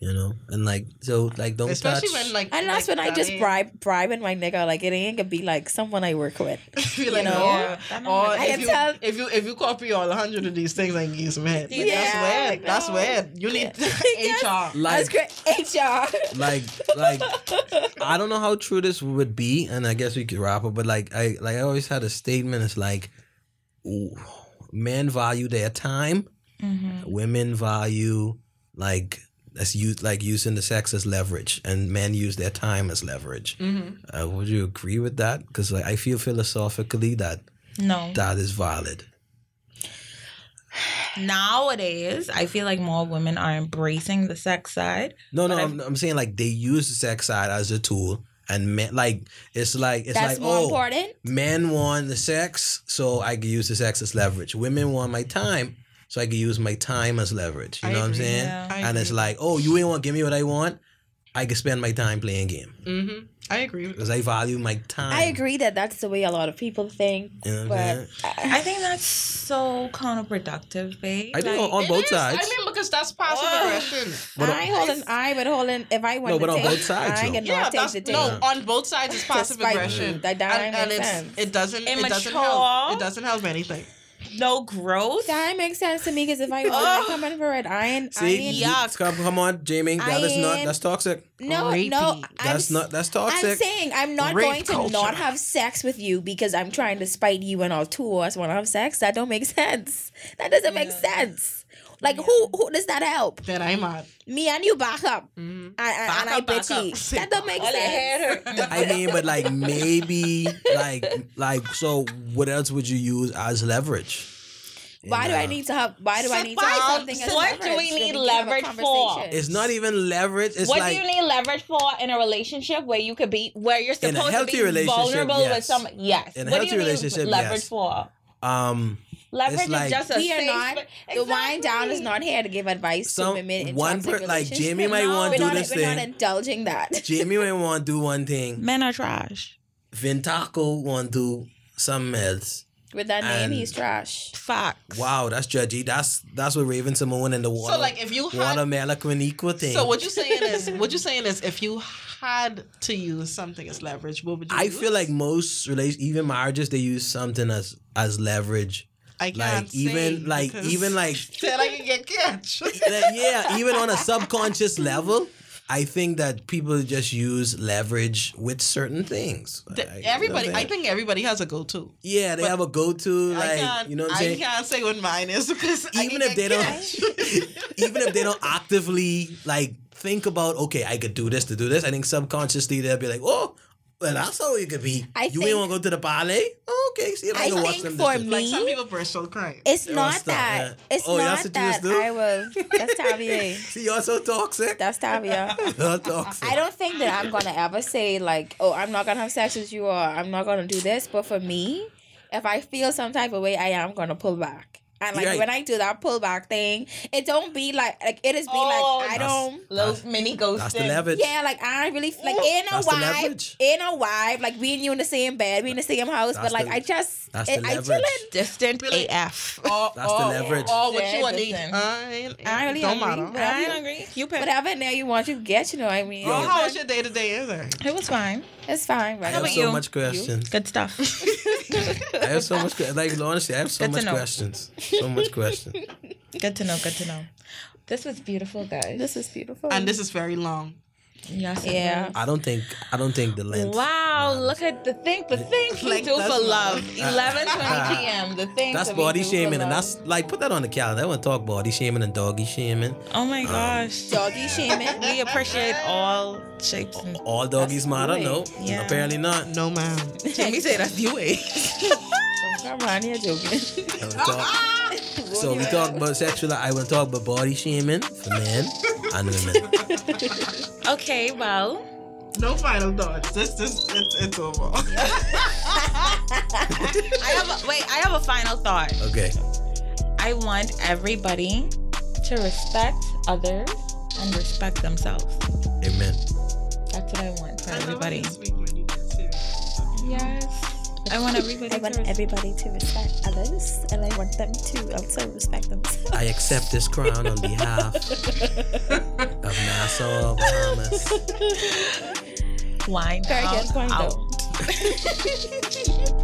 you know. And like so, like don't Especially touch. when like And that's like when I just bribe bribing my nigga. Like it ain't gonna be like someone I work with. you like, know? no. Yeah, that Or I if you, tell- if you if you copy all a hundred of these things, I can give some head. Like, Yeah, that's weird. like, That's no. weird. You need Yes. HR. That's like, great. HR. like, like, I don't know how true this would be, and I guess we could wrap up. But like, I like I always had a statement. It's like, ooh, men value their time, Mhm. women value like that's used like using the sex as leverage, and men use their time as leverage. Mm-hmm. Uh, would you agree with that? Because like I feel philosophically that No. that is valid. Nowadays, I feel like more women are embracing the sex side. No, no, I'm, I'm saying like they use the sex side as a tool, and men like it's like it's That's like more oh, important. men want the sex, so I can use the sex as leverage. Women want my time, so I can use my time as leverage. You I know what I'm agree, saying? yeah. I And it's like, oh, you ain't want to give me what I want. I can spend my time playing game Mm-hmm. I agree because I value my time. I agree that that's the way a lot of people think. You know what I'm but? I think that's so counterproductive, babe. I think Like, on, on both is. sides. I mean, because that's passive Ugh. aggression. But I hold an eye, but holding if I want No, but to on take, both sides, I though. cannot Yeah, take that's the thing. no. On both sides, it's passive aggression. you. That- that and, and it's, it doesn't. It doesn't help. It doesn't help anything. No growth. That makes sense to me because if I want to come in for it, I ain't. I See, ain't come, come on, Jamie. That I is not. That's toxic. no, Rapey. no. I'm That's not. That's toxic. I'm saying I'm not Rape going to culture. not have sex with you because I'm trying to spite you and all two of us want to have sex. That don't make sense. That doesn't make sense. Like who who does that help? Then I'm mad. Me and you back up, Mm-hmm. and, and, Back and I up, back bitchy. up. That don't make All sense. I mean, but like maybe like like so. What else would you use as leverage? Why In, do I need to have? Why do I need to Why- have something? as what do we need Then can have a leverage for? It's not even leverage. It's what like do you need leverage for in a relationship where you could be where you're supposed to be relationship, vulnerable with some yes. In a what do healthy you need relationship, leverage yes. for? um Leverage like- is just a we are safe not. spa- The Wine Down is not here to give advice to some women in one toxic per, like relationships. Jamie might No, want We're to do not, this we're not indulging that. Jamie might want to do one thing. Men are trash. Vintaco want to do something else. With that name, And- he's trash. Facts. Wow, that's judgy. That's that's what Raven-Symoné and the water. So like, if you had watermelon queen equal thing. So what you saying is what you saying is if you had to use something as leverage, what would you I use? feel like most relation, even marriages, they use something as as leverage. I can't Like even like even like then I can get catch. yeah, even on a subconscious level, I think that people just use leverage with certain things. The- Like, everybody, you know I think everybody has a go-to. yeah, they but have a go-to I like can't, you know what I'm I saying. can't say what mine is because Even if they get don't, even if they don't actively like think about, okay, I could do this to do this. I think subconsciously they'll be like, oh, well, that's how it could be. I you think- ain't want to go to the ballet? Oh, okay, see if I, I can watch think them. for this shit. like some Me? people burst out crying. It's Yeah, not stop, that. man. It's Oh, not that's what you was that do? I was. That's Tavia. See, you're so toxic. That's Tavia. You're toxic. I don't think that I'm gonna ever say like, oh, I'm not gonna have sex with you or I'm not gonna do this. But for me, if I feel some type of way, I am gonna pull back. And like Right. when I do that pullback thing, it don't be like like it is be Oh, like I don't. Little mini ghosting. That's the leverage. Yeah, like I really like in a That's the vibe, in a vibe, like we and you in the same bed, we in the same house, That's but like the- I just, that's it, the I leverage. chillin'. Distant Really? AF. Or, oh, That's the oh, leverage. Or what you Yeah, want to eat. I, I really don't hungry, matter. but- I ain't agree. You pick. Whatever in there you want, you get. You know what I mean? Oh, how was your day to day? Is there? It was fine. It's fine, I right? have about so you? much questions. Good stuff. I have so much. que- Like honestly, I have so Good much questions. So much questions. good to know. Good to know. This was beautiful, guys. This is beautiful. And this is very long. Yes. Yeah. I don't think I don't think the length. Wow, matters. look at the thing, the things we Like, do for love. 11 20 p.m. The things That's that we body shaming, and that's like put that on the calendar. I want to talk body shaming and doggy shaming. Oh my um, gosh. Doggy shaming. We appreciate all shapes and All doggies matter? No, Yeah. apparently not. No, ma'am. Jamie say that's you way. Eh? Come on, you're joking. I wanna so we talk about sexual. I want to talk about body shaming for men and women. Okay, well, No final thoughts. This, this, it's, it's over. I have a, wait. I have a final thought. Okay. I want everybody to respect others and respect themselves. Amen. That's what I want for everybody. Speak when you get serious. Yes. I want everybody I to want respect. everybody to respect others, and I want them to also respect themselves. I accept this crown on behalf of Nassau, Bahamas. Wind Very down good, wind out. down.